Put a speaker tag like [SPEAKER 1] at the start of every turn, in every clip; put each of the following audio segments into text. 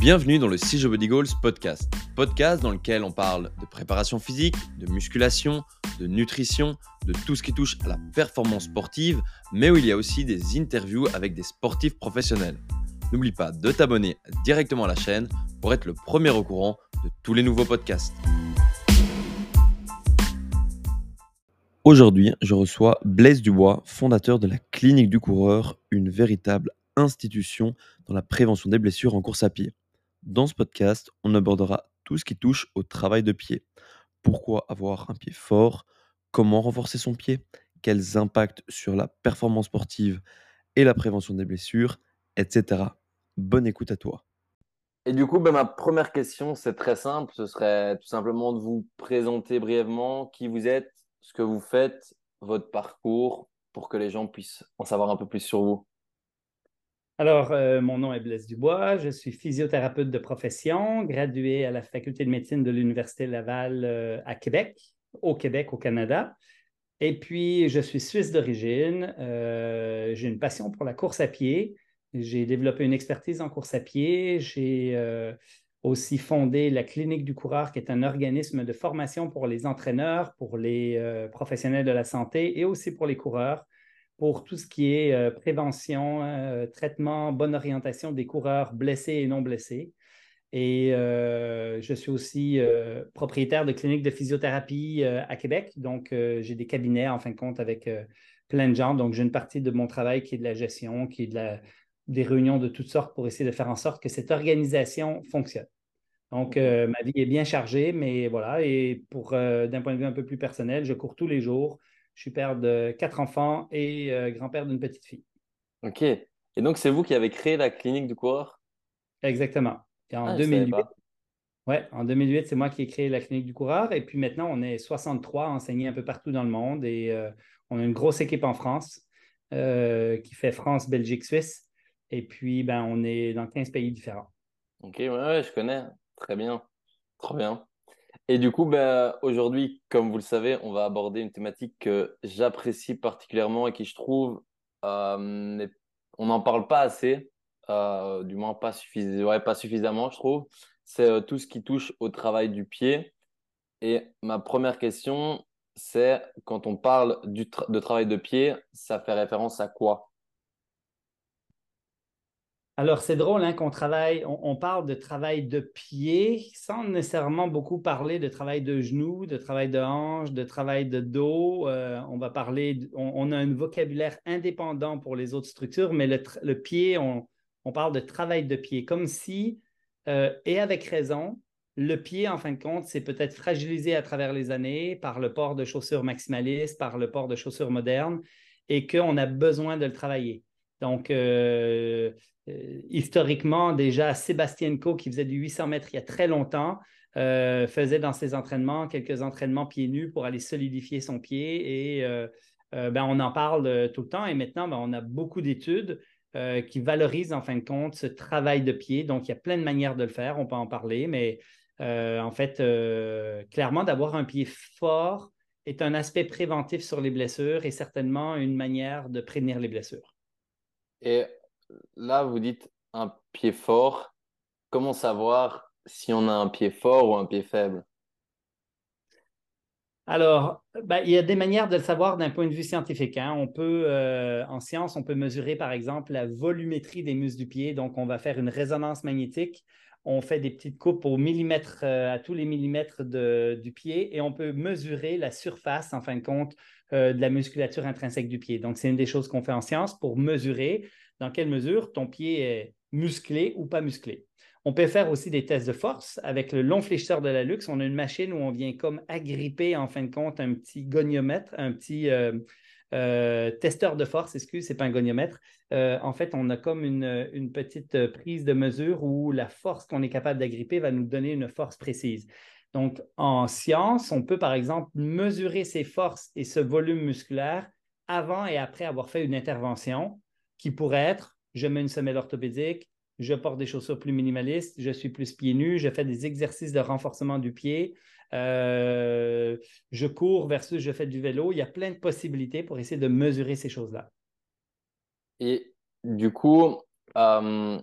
[SPEAKER 1] Bienvenue dans le CJ Body Goals podcast. Podcast dans lequel on parle de préparation physique, de musculation, de nutrition, de tout ce qui touche à la performance sportive, mais où il y a aussi des interviews avec des sportifs professionnels. N'oublie pas de t'abonner directement à la chaîne pour être le premier au courant de tous les nouveaux podcasts. Aujourd'hui, je reçois Blaise Dubois, fondateur de la Clinique du Coureur, une véritable institution dans la prévention des blessures en course à pied. Dans ce podcast, on abordera tout ce qui touche au travail de pied. Pourquoi avoir un pied fort? Comment renforcer son pied? Quels impacts sur la performance sportive et la prévention des blessures, etc. Bonne écoute à toi.
[SPEAKER 2] Et du coup, ben, ma première question, c'est très simple. Ce serait tout simplement de vous présenter brièvement qui vous êtes, ce que vous faites, votre parcours, pour que les gens puissent en savoir un peu plus sur vous.
[SPEAKER 3] Alors, euh, mon nom est Blaise Dubois, je suis physiothérapeute de profession, gradué à la faculté de médecine de l'Université Laval euh, à Québec, au Québec, au Canada. Et puis, je suis suisse d'origine. Euh, j'ai une passion pour la course à pied. J'ai développé une expertise en course à pied. J'ai aussi fondé la Clinique du coureur, qui est un organisme de formation pour les entraîneurs, pour les professionnels de la santé et aussi pour les coureurs pour tout ce qui est euh, prévention, euh, traitement, bonne orientation des coureurs blessés et non blessés. Et euh, je suis aussi propriétaire de cliniques de physiothérapie à Québec. Donc, j'ai des cabinets, en fin de compte, avec plein de gens. Donc, j'ai une partie de mon travail qui est de la gestion, qui est de la, des réunions de toutes sortes pour essayer de faire en sorte que cette organisation fonctionne. Donc, ma vie est bien chargée, mais voilà. Et pour d'un point de vue un peu plus personnel, je cours tous les jours. Je suis père de quatre enfants et euh, grand-père d'une petite fille.
[SPEAKER 2] OK. Et donc, c'est vous qui avez créé la clinique du coureur?
[SPEAKER 3] Exactement. Et en 2008, ah, ouais, en 2008, c'est moi qui ai créé la clinique du coureur. Et puis maintenant, on est 63 enseignés un peu partout dans le monde et euh, on a une grosse équipe en France euh, qui fait France, Belgique, Suisse. Et puis, ben, on est dans 15 pays différents.
[SPEAKER 2] OK, ouais, ouais je connais. Très bien. Trop bien. Et du coup, ben, aujourd'hui, comme vous le savez, on va aborder une thématique que j'apprécie particulièrement et qui, je trouve, euh, on n'en parle pas assez, euh, du moins pas, pas suffisamment, je trouve. C'est euh, tout ce qui touche au travail du pied. Et ma première question, c'est quand on parle de travail de pied, ça fait référence à quoi?
[SPEAKER 3] Alors, c'est drôle hein, qu'on travaille, on, parle de travail de pied sans nécessairement beaucoup parler de travail de genoux, de travail de hanche, de travail de dos. Euh, on va parler, on, a un vocabulaire indépendant pour les autres structures, mais le, pied, on, parle de travail de pied, comme si, euh, et avec raison, le pied, en fin de compte, c'est peut-être fragilisé à travers les années par le port de chaussures maximalistes, par le port de chaussures modernes, et qu'on a besoin de le travailler. Donc, euh, euh, historiquement, déjà, Sébastien Co, qui faisait du 800 mètres il y a très longtemps, euh, faisait dans ses entraînements quelques entraînements pieds nus pour aller solidifier son pied. Et ben, on en parle tout le temps. Et maintenant, ben, on a beaucoup d'études qui valorisent en fin de compte ce travail de pied. Donc, il y a plein de manières de le faire. On peut en parler. Mais en fait, clairement, d'avoir un pied fort est un aspect préventif sur les blessures et certainement une manière de prévenir les blessures.
[SPEAKER 2] Et là, vous dites un pied fort. Comment savoir si on a un pied fort ou un pied faible?
[SPEAKER 3] Alors, ben, il y a des manières de le savoir d'un point de vue scientifique. Hein. On peut, euh, en science, on peut mesurer par exemple la volumétrie des muscles du pied. Donc, on va faire une résonance magnétique. On fait des petites coupes au millimètre, euh, à tous les millimètres du pied et on peut mesurer la surface, en fin de compte, euh, de la musculature intrinsèque du pied. Donc, c'est une des choses qu'on fait en science pour mesurer dans quelle mesure ton pied est musclé ou pas musclé. On peut faire aussi des tests de force avec le long fléchisseur de la luxe. On a une machine où on vient comme agripper en fin de compte un petit goniomètre, un petit euh, euh, testeur de force, excuse, c'est pas un goniomètre. Euh, en fait, on a comme une, une, petite prise de mesure où la force qu'on est capable d'agripper va nous donner une force précise. Donc, en science, on peut par exemple mesurer ces forces et ce volume musculaire avant et après avoir fait une intervention qui pourrait être je mets une semelle orthopédique, je porte des chaussures plus minimalistes, je suis plus pieds nus, je fais des exercices de renforcement du pied, euh, je cours versus je fais du vélo. Il y a plein de possibilités pour essayer de mesurer ces choses-là.
[SPEAKER 2] Et du coup, euh,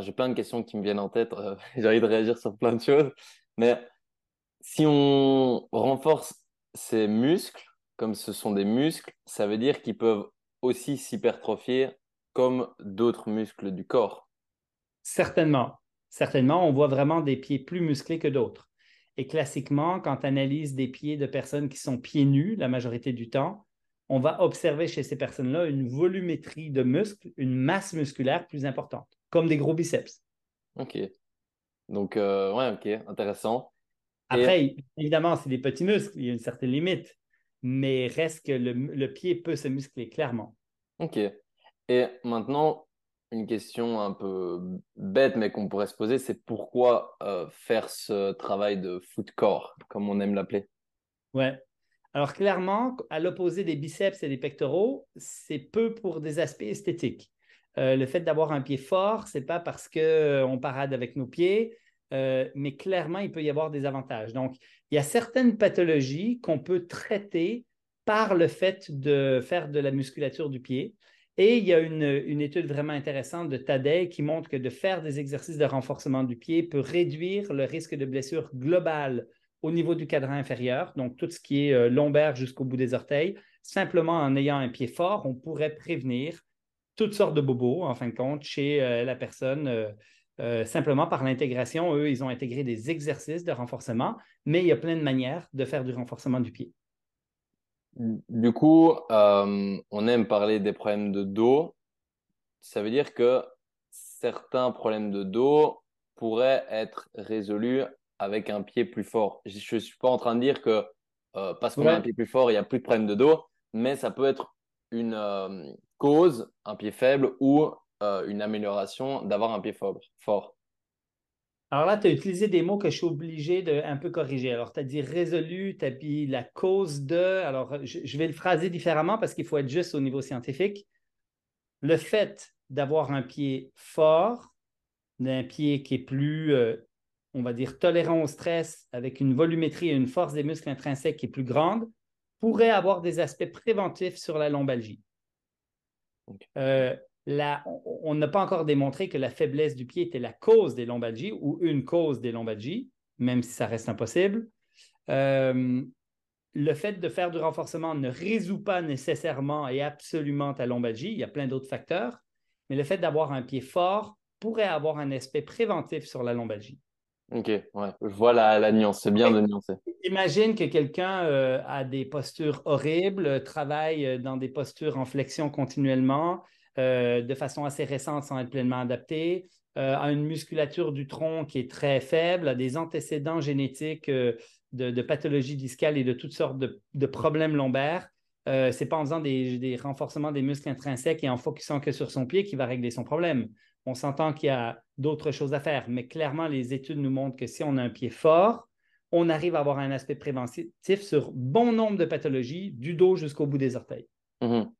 [SPEAKER 2] j'ai plein de questions qui me viennent en tête. Euh, j'ai envie de réagir sur plein de choses. Mais si on renforce ces muscles, comme ce sont des muscles, ça veut dire qu'ils peuvent aussi s'hypertrophier comme d'autres muscles du corps.
[SPEAKER 3] Certainement. Certainement, on voit vraiment des pieds plus musclés que d'autres. Et classiquement, quand on analyse des pieds de personnes qui sont pieds nus la majorité du temps, on va observer chez ces personnes-là une volumétrie de muscles, une masse musculaire plus importante, comme des gros biceps.
[SPEAKER 2] OK. Donc, euh, ouais, OK, intéressant.
[SPEAKER 3] Après, évidemment, c'est des petits muscles, il y a une certaine limite, mais reste que le, pied peut se muscler clairement.
[SPEAKER 2] OK. Et maintenant, une question un peu bête, mais qu'on pourrait se poser, c'est pourquoi euh, faire ce travail de foot corps, comme on aime l'appeler?
[SPEAKER 3] Ouais. Alors, clairement, à l'opposé des biceps et des pectoraux, c'est peu pour des aspects esthétiques. Euh, le fait d'avoir un pied fort, ce n'est pas parce qu'on euh, parade avec nos pieds, mais clairement, il peut y avoir des avantages. Donc, il y a certaines pathologies qu'on peut traiter par le fait de faire de la musculature du pied. Et il y a une, étude vraiment intéressante de Tadei qui montre que de faire des exercices de renforcement du pied peut réduire le risque de blessure globale au niveau du cadran inférieur, donc tout ce qui est euh, lombaire jusqu'au bout des orteils. Simplement en ayant un pied fort, on pourrait prévenir toutes sortes de bobos, en fin de compte, chez euh, la personne. Euh, simplement par l'intégration, eux, ils ont intégré des exercices de renforcement, mais il y a plein de manières de faire du renforcement du pied.
[SPEAKER 2] Du coup, on aime parler des problèmes de dos. Ça veut dire que certains problèmes de dos pourraient être résolus avec un pied plus fort. Je ne suis pas en train de dire que euh, parce qu'on a un pied plus fort, il n'y a plus de problème de dos, mais ça peut être une euh, cause, un pied faible ou euh, une amélioration d'avoir un pied fort.
[SPEAKER 3] Alors là, tu as utilisé des mots que je suis obligé de un peu corriger. Alors, tu as dit résolu, tu as dit la cause de. Alors, je, je vais le phraser différemment parce qu'il faut être juste au niveau scientifique. Le fait d'avoir un pied fort, d'un pied qui est plus on va dire, tolérant au stress avec une volumétrie et une force des muscles intrinsèques qui est plus grande, pourrait avoir des aspects préventifs sur la lombalgie. Euh, on n'a pas encore démontré que la faiblesse du pied était la cause des lombalgies ou une cause des lombalgies, même si ça reste impossible. Euh, le fait de faire du renforcement ne résout pas nécessairement et absolument ta lombalgie. Il y a plein d'autres facteurs, mais le fait d'avoir un pied fort pourrait avoir un aspect préventif sur la lombalgie.
[SPEAKER 2] Ok, ouais, je vois la, nuance, c'est bien de nuancer.
[SPEAKER 3] Imagine que quelqu'un euh, a des postures horribles, travaille euh, dans des postures en flexion continuellement, euh, de façon assez récente sans être pleinement adapté, a une musculature du tronc qui est très faible, a des antécédents génétiques de, pathologies discales et de toutes sortes de, problèmes lombaires. Ce n'est pas en faisant des, renforcements des muscles intrinsèques et en focusant que sur son pied qu'il va régler son problème. On s'entend qu'il y a d'autres choses à faire, mais clairement, les études nous montrent que si on a un pied fort, on arrive à avoir un aspect préventif sur bon nombre de pathologies, du dos jusqu'au bout des orteils.
[SPEAKER 2] Mhm.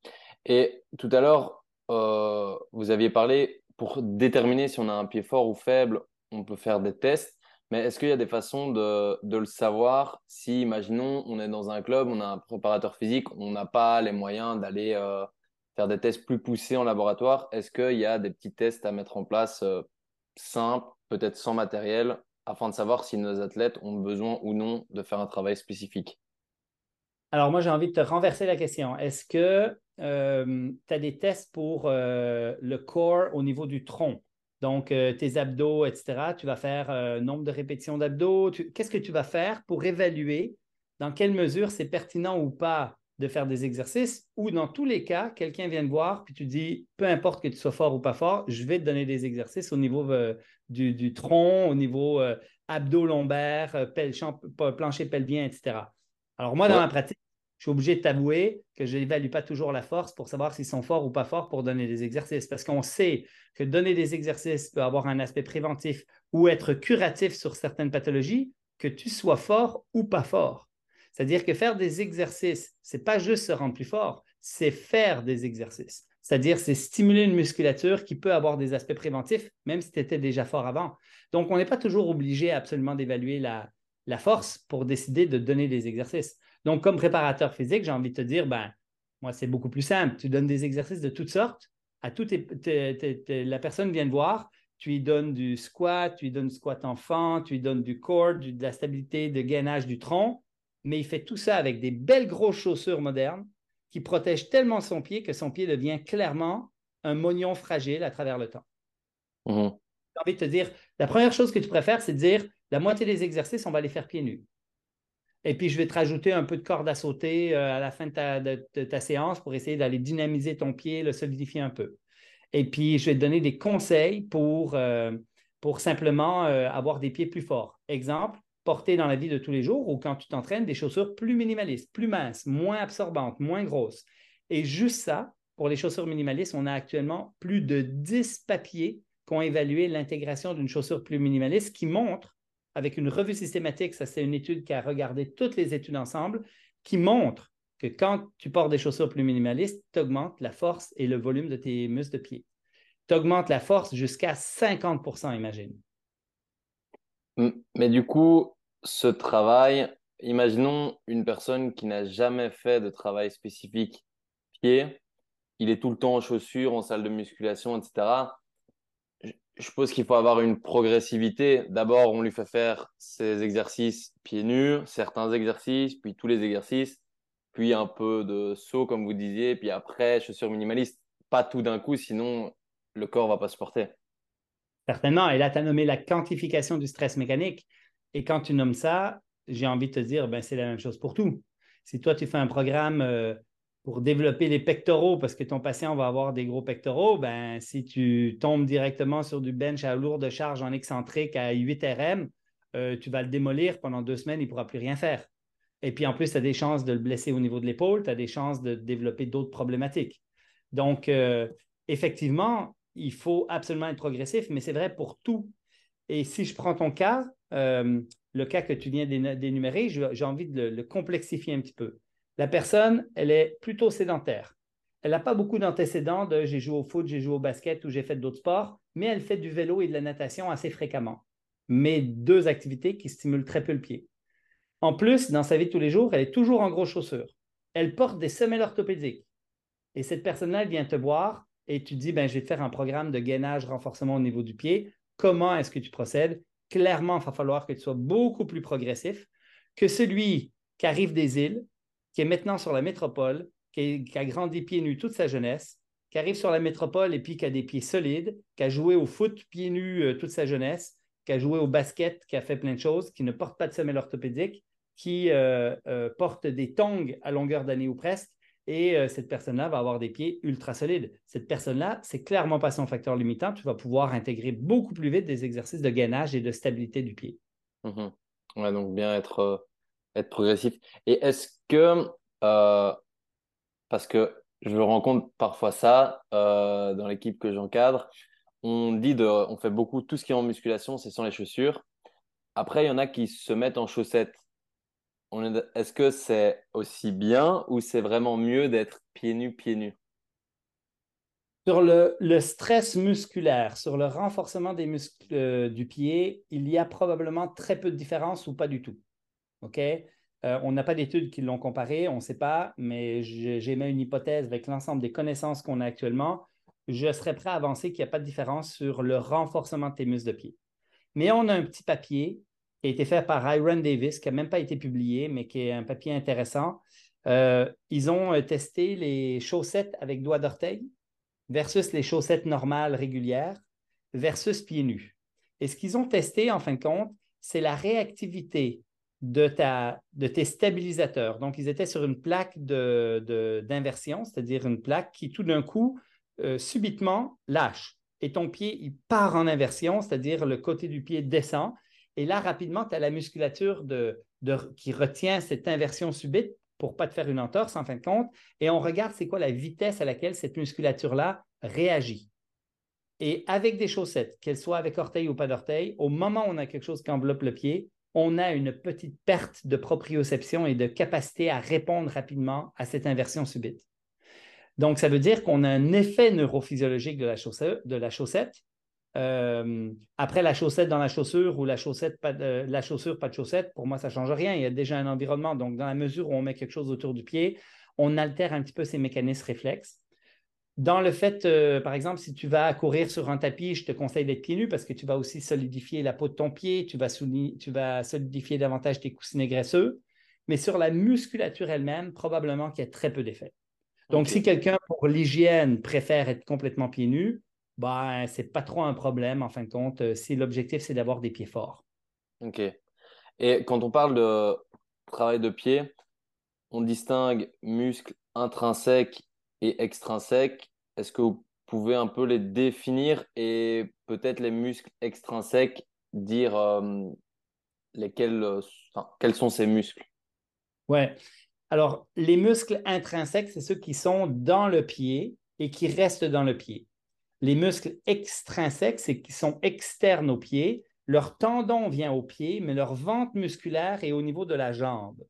[SPEAKER 2] Et tout à l'heure, euh, vous aviez parlé, pour déterminer si on a un pied fort ou faible, on peut faire des tests. Mais est-ce qu'il y a des façons de, le savoir si, imaginons, on est dans un club, on a un préparateur physique, on n'a pas les moyens d'aller euh, faire des tests plus poussés en laboratoire, est-ce qu'il y a des petits tests à mettre en place euh, simples, peut-être sans matériel, afin de savoir si nos athlètes ont besoin ou non de faire un travail spécifique?
[SPEAKER 3] Alors moi, j'ai envie de te renverser la question. Est-ce que euh, tu as des tests pour euh, le corps au niveau du tronc? Donc, tes abdos, etc. Tu vas faire nombre de répétitions d'abdos. Qu'est-ce que tu vas faire pour évaluer dans quelle mesure c'est pertinent ou pas de faire des exercices ou dans tous les cas, quelqu'un vient te voir puis tu dis, peu importe que tu sois fort ou pas fort, je vais te donner des exercices au niveau euh, du, tronc, au niveau euh, abdos-lombaire, euh, plancher pelvien, etc. Alors moi, dans ma pratique, je suis obligé de t'avouer que je n'évalue pas toujours la force pour savoir s'ils sont forts ou pas forts pour donner des exercices. Parce qu'on sait que donner des exercices peut avoir un aspect préventif ou être curatif sur certaines pathologies, que tu sois fort ou pas fort. C'est-à-dire que faire des exercices, c'est pas juste se rendre plus fort, c'est faire des exercices. C'est-à-dire, c'est stimuler une musculature qui peut avoir des aspects préventifs, même si tu étais déjà fort avant. Donc, on n'est pas toujours obligé absolument d'évaluer la, force pour décider de donner des exercices. Donc, comme préparateur physique, j'ai envie de te dire, ben, moi, c'est beaucoup plus simple. Tu donnes des exercices de toutes sortes. À la personne vient de voir, tu lui donnes du squat, tu lui donnes du squat enfant, tu lui donnes du cord, de la stabilité, de gainage du tronc, mais il fait tout ça avec des belles grosses chaussures modernes qui protègent tellement son pied que son pied devient clairement un moignon fragile à travers le temps.
[SPEAKER 2] Mhm.
[SPEAKER 3] J'ai envie de te dire, la première chose que tu préfères, c'est de dire la moitié des exercices, on va les faire pieds nus. Et puis, je vais te rajouter un peu de corde à sauter euh, à la fin de ta, séance pour essayer d'aller dynamiser ton pied, le solidifier un peu. Et puis, je vais te donner des conseils pour, euh, simplement euh, avoir des pieds plus forts. Exemple, porter dans la vie de tous les jours ou quand tu t'entraînes des chaussures plus minimalistes, plus minces, moins absorbantes, moins grosses. Et juste ça, pour les chaussures minimalistes, on a actuellement plus de 10 papiers qui ont évalué l'intégration d'une chaussure plus minimaliste qui montre, avec une revue systématique, ça c'est une étude qui a regardé toutes les études ensemble, qui montre que quand tu portes des chaussures plus minimalistes, tu augmentes la force et le volume de tes muscles de pied. Tu augmentes la force jusqu'à 50% imagine.
[SPEAKER 2] Mais du coup, ce travail, imaginons une personne qui n'a jamais fait de travail spécifique pied, il est tout le temps en chaussures, en salle de musculation, etc. Je suppose qu'il faut avoir une progressivité. D'abord, on lui fait faire ses exercices pieds nus, certains exercices, puis tous les exercices, puis un peu de saut, comme vous disiez, puis après, chaussures minimalistes. Pas tout d'un coup, sinon le corps va pas se porter.
[SPEAKER 3] Certainement. Et là, tu as nommé la quantification du stress mécanique. Et quand tu nommes ça, j'ai envie de te dire, ben, c'est la même chose pour tout. Si toi, tu fais un programme euh, pour développer les pectoraux parce que ton patient va avoir des gros pectoraux, ben, si tu tombes directement sur du bench à lourde charge en excentrique à 8 RM, euh, tu vas le démolir pendant deux semaines, il ne pourra plus rien faire. Et puis en plus, tu as des chances de le blesser au niveau de l'épaule, tu as des chances de développer d'autres problématiques. Donc, euh, effectivement, il faut absolument être progressif, mais c'est vrai pour tout. Et si je prends ton cas, euh, le cas que tu viens d'énumérer, j'ai envie de le, complexifier un petit peu. La personne, elle est plutôt sédentaire. Elle n'a pas beaucoup d'antécédents de j'ai joué au foot, j'ai joué au basket ou j'ai fait d'autres sports, mais elle fait du vélo et de la natation assez fréquemment. Mais deux activités qui stimulent très peu le pied. En plus, dans sa vie de tous les jours, elle est toujours en gros chaussures. Elle porte des semelles orthopédiques. Et cette personne-là, vient te voir et tu dis, ben, je vais te faire un programme de gainage, renforcement au niveau du pied. Comment est-ce que tu procèdes? Clairement, il va falloir que tu sois beaucoup plus progressif que celui qui arrive des îles, qui est maintenant sur la métropole, qui, a grandi pieds nus toute sa jeunesse, qui arrive sur la métropole et puis qui a des pieds solides, qui a joué au foot pieds nus euh, toute sa jeunesse, qui a joué au basket, qui a fait plein de choses, qui ne porte pas de semelle orthopédique, qui euh, euh, porte des tongs à longueur d'année ou presque, et cette personne-là va avoir des pieds ultra solides. Cette personne-là, c'est clairement pas son facteur limitant. Tu vas pouvoir intégrer beaucoup plus vite des exercices de gainage et de stabilité du pied.
[SPEAKER 2] Mhm. Ouais, donc bien être, être progressif. Et est-ce que, euh, parce que je rencontre parfois ça dans l'équipe que j'encadre, on dit de, on fait beaucoup tout ce qui est en musculation, c'est sans les chaussures. Après, il y en a qui se mettent en chaussettes est-ce que c'est aussi bien ou c'est vraiment mieux d'être pieds nus, pieds nus?
[SPEAKER 3] Sur le, stress musculaire, sur le renforcement des muscles euh, du pied, il y a probablement très peu de différence ou pas du tout. OK? Euh, on n'a pas d'études qui l'ont comparé, on ne sait pas, mais mis une hypothèse avec l'ensemble des connaissances qu'on a actuellement. Je serais prêt à avancer qu'il n'y a pas de différence sur le renforcement de tes muscles de pied. Mais on a un petit papier qui a été fait par Iron Davis, qui n'a même pas été publié, mais qui est un papier intéressant. Euh, ils ont euh, testé les chaussettes avec doigts d'orteil versus les chaussettes normales régulières versus pieds nus. Et ce qu'ils ont testé, en fin de compte, c'est la réactivité de, tes stabilisateurs. Donc, ils étaient sur une plaque d'inversion, c'est-à-dire une plaque qui, tout d'un coup, euh, subitement lâche. Et ton pied, il part en inversion, c'est-à-dire le côté du pied descend et là, rapidement, tu as la musculature qui retient cette inversion subite pour pas te faire une entorse en fin de compte. Et on regarde c'est quoi la vitesse à laquelle cette musculature-là réagit. Et avec des chaussettes, qu'elles soient avec orteil ou pas d'orteil, au moment où on a quelque chose qui enveloppe le pied, on a une petite perte de proprioception et de capacité à répondre rapidement à cette inversion subite. Donc, ça veut dire qu'on a un effet neurophysiologique de la, chaussette euh, après la chaussette dans la chaussure ou la chaussette pas de, la chaussure pas de chaussette, pour moi ça ne change rien. Il y a déjà un environnement. Donc dans la mesure où on met quelque chose autour du pied, on altère un petit peu ces mécanismes réflexes. Dans le fait, euh, par exemple, si tu vas courir sur un tapis, je te conseille d'être pieds nus parce que tu vas aussi solidifier la peau de ton pied, tu vas, tu vas solidifier davantage tes coussinets graisseux. Mais sur la musculature elle-même, probablement qu'il y a très peu d'effet. Donc, si quelqu'un, pour l'hygiène, préfère être complètement pieds nus, ben, ce n'est pas trop un problème, en fin de compte, euh, si l'objectif, c'est d'avoir des pieds forts.
[SPEAKER 2] OK. Et quand on parle de travail de pied, on distingue muscles intrinsèques et extrinsèques. Est-ce que vous pouvez un peu les définir et peut-être les muscles extrinsèques, dire euh, lesquels, euh, quels sont ces muscles?
[SPEAKER 3] Ouais. Alors, les muscles intrinsèques, c'est ceux qui sont dans le pied et qui restent dans le pied. Les muscles extrinsèques, c'est qui sont externes au pied. Leur tendon vient au pied, mais leur vente musculaire est au niveau de la jambe.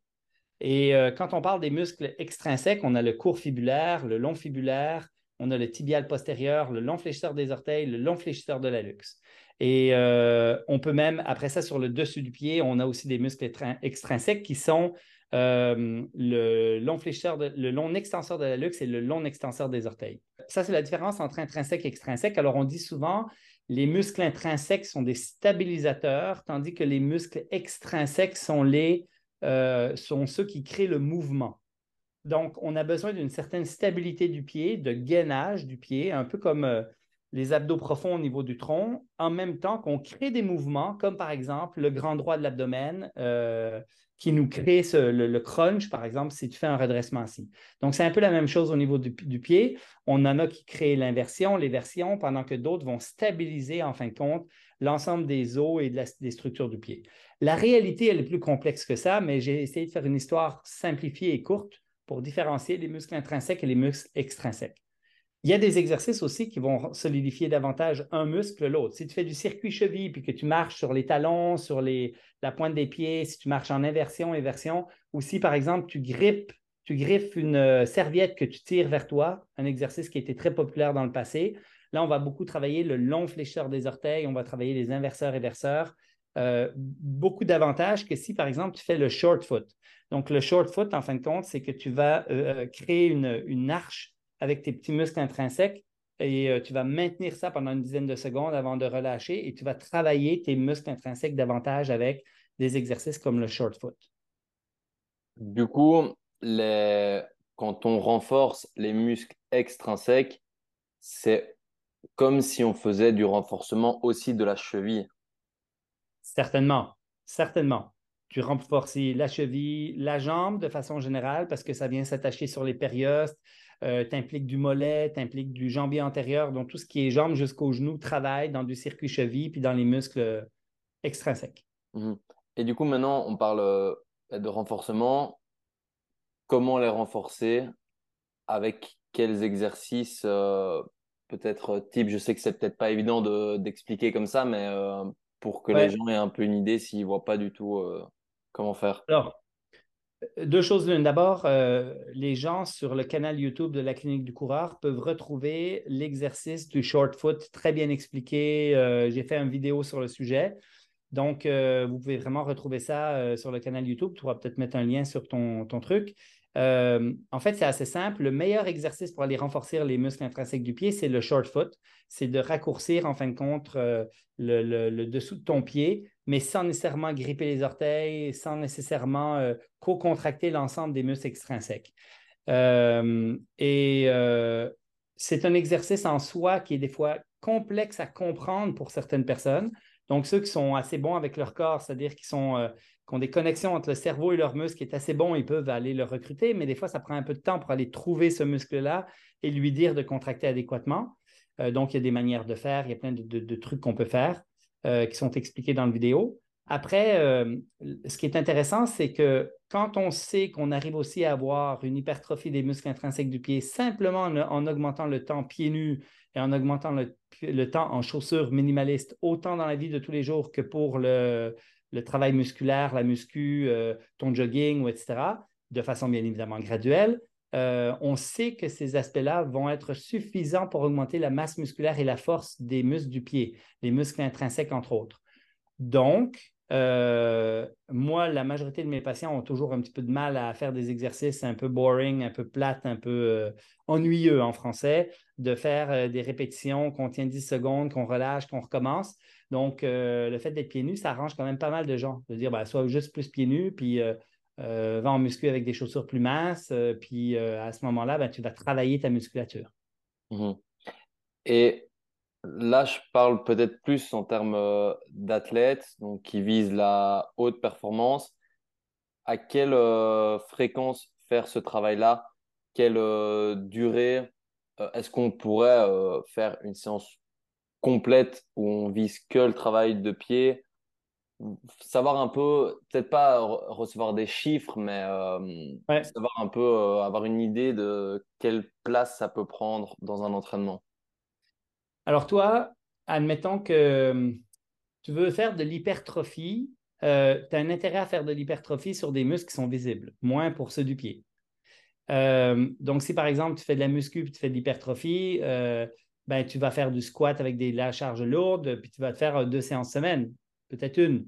[SPEAKER 3] Et euh, quand on parle des muscles extrinsèques, on a le court fibulaire, le long fibulaire, on a le tibial postérieur, le long fléchisseur des orteils, le long fléchisseur de la luxe. Et euh, on peut même, après ça, sur le dessus du pied, on a aussi des muscles extrinsèques qui sont euh, le, long fléchisseur le long extenseur de la et le long extenseur des orteils. Ça, c'est la différence entre intrinsèque et extrinsèque. Alors, on dit souvent, les muscles intrinsèques sont des stabilisateurs, tandis que les muscles extrinsèques sont, les, euh, sont ceux qui créent le mouvement. Donc, on a besoin d'une certaine stabilité du pied, de gainage du pied, un peu comme les abdos profonds au niveau du tronc, en même temps qu'on crée des mouvements, comme par exemple le grand droit de l'abdomen, euh, qui nous crée le, crunch, par exemple, si tu fais un redressement assis. Donc, c'est un peu la même chose au niveau du, pied. On en a qui créent l'inversion, l'éversion, pendant que d'autres vont stabiliser, en fin de compte, l'ensemble des os et des structures du pied. La réalité, elle est plus complexe que ça, mais j'ai essayé de faire une histoire simplifiée et courte pour différencier les muscles intrinsèques et les muscles extrinsèques. Il y a des exercices aussi qui vont solidifier davantage un muscle l'autre. Si tu fais du circuit cheville puis que tu marches sur les talons, sur la pointe des pieds, si tu marches en inversion, inversion, ou si par exemple tu grippes, tu griffes une euh, serviette que tu tires vers toi, un exercice qui été très populaire dans le passé. Là, on va beaucoup travailler le long fléchisseur des orteils, on va travailler les inverseurs et verseurs. Euh, beaucoup davantage que si, par exemple, tu fais le short foot. Donc, le short foot, en fin de compte, c'est que tu vas euh, créer une, arche avec tes petits muscles intrinsèques et euh, tu vas maintenir ça pendant une dizaine de secondes avant de relâcher et tu vas travailler tes muscles intrinsèques davantage avec des exercices comme le short foot.
[SPEAKER 2] Du coup, quand on renforce les muscles extrinsèques, c'est comme si on faisait du renforcement aussi de la cheville.
[SPEAKER 3] Certainement, certainement. Tu renforces la cheville, la jambe de façon générale parce que ça vient s'attacher sur les périostes, euh, t'impliques du mollet, t'impliques du jambier antérieur, donc tout ce qui est jambes jusqu'au genou travaille dans du circuit cheville puis dans les muscles extrinsèques.
[SPEAKER 2] Mhm. Et du coup, maintenant, on parle euh, de renforcement. Comment les renforcer? Avec quels exercices euh, Peut-être type, je sais que c'est peut-être pas évident d'expliquer comme ça, mais pour que les gens aient un peu une idée s'ils ne voient pas du tout comment faire.
[SPEAKER 3] Alors, deux choses l'une. D'abord, euh, les gens sur le canal YouTube de la Clinique du Coureur peuvent retrouver l'exercice du short foot très bien expliqué. Euh, j'ai fait une vidéo sur le sujet. Donc, euh, vous pouvez vraiment retrouver ça sur le canal YouTube. Tu pourras peut-être mettre un lien sur ton, ton truc. En fait, c'est assez simple. Le meilleur exercice pour aller renforcer les muscles intrinsèques du pied, c'est le short foot. C'est de raccourcir, en fin de compte, le, le, dessous de ton pied mais sans nécessairement gripper les orteils, sans nécessairement euh, co-contracter l'ensemble des muscles extrinsèques. Euh, et euh, c'est un exercice en soi qui est des fois complexe à comprendre pour certaines personnes. Donc, ceux qui sont assez bons avec leur corps, c'est-à-dire qui, sont, qui ont des connexions entre le cerveau et leur muscle qui est assez bon, ils peuvent aller le recruter, mais des fois, ça prend un peu de temps pour aller trouver ce muscle-là et lui dire de contracter adéquatement. donc, il y a des manières de faire, il y a plein de trucs qu'on peut faire. Euh, qui sont expliqués dans la vidéo. Après, euh, ce qui est intéressant, c'est que quand on sait qu'on arrive aussi à avoir une hypertrophie des muscles intrinsèques du pied simplement en, augmentant le temps pieds nus et en augmentant le, temps en chaussures minimalistes, autant dans la vie de tous les jours que pour le, travail musculaire, la muscu, euh, ton jogging, etc., de façon bien évidemment graduelle, euh, on sait que ces aspects-là vont être suffisants pour augmenter la masse musculaire et la force des muscles du pied, les muscles intrinsèques entre autres. Donc, moi, la majorité de mes patients ont toujours un petit peu de mal à faire des exercices un peu boring, un peu plates, un peu ennuyeux en français, de faire des répétitions qu'on tient 10 secondes, qu'on relâche, qu'on recommence. Donc, le fait d'être pieds nus, ça arrange quand même pas mal de gens. De dire, ben, soit juste plus pieds nus, puis va en muscu avec des chaussures plus minces, puis à ce moment-là, ben, tu vas travailler ta musculature.
[SPEAKER 2] Mmh Et là, je parle peut-être plus en termes euh, d'athlètes, qui visent la haute performance. À quelle euh, fréquence faire ce travail-là? Quelle euh, durée? Est-ce qu'on pourrait faire une séance complète où on vise que le travail de pied? Savoir un peu, peut-être pas recevoir des chiffres, mais savoir un peu, avoir une idée de quelle place ça peut prendre dans un entraînement.
[SPEAKER 3] Alors toi, admettons que tu veux faire de l'hypertrophie, euh, tu as un intérêt à faire de l'hypertrophie sur des muscles qui sont visibles, moins pour ceux du pied. Euh, donc, si par exemple tu fais de la muscu tu fais de l'hypertrophie, euh, ben, tu vas faire du squat avec des, la charge lourde, puis tu vas te faire deux séances semaine, peut-être une.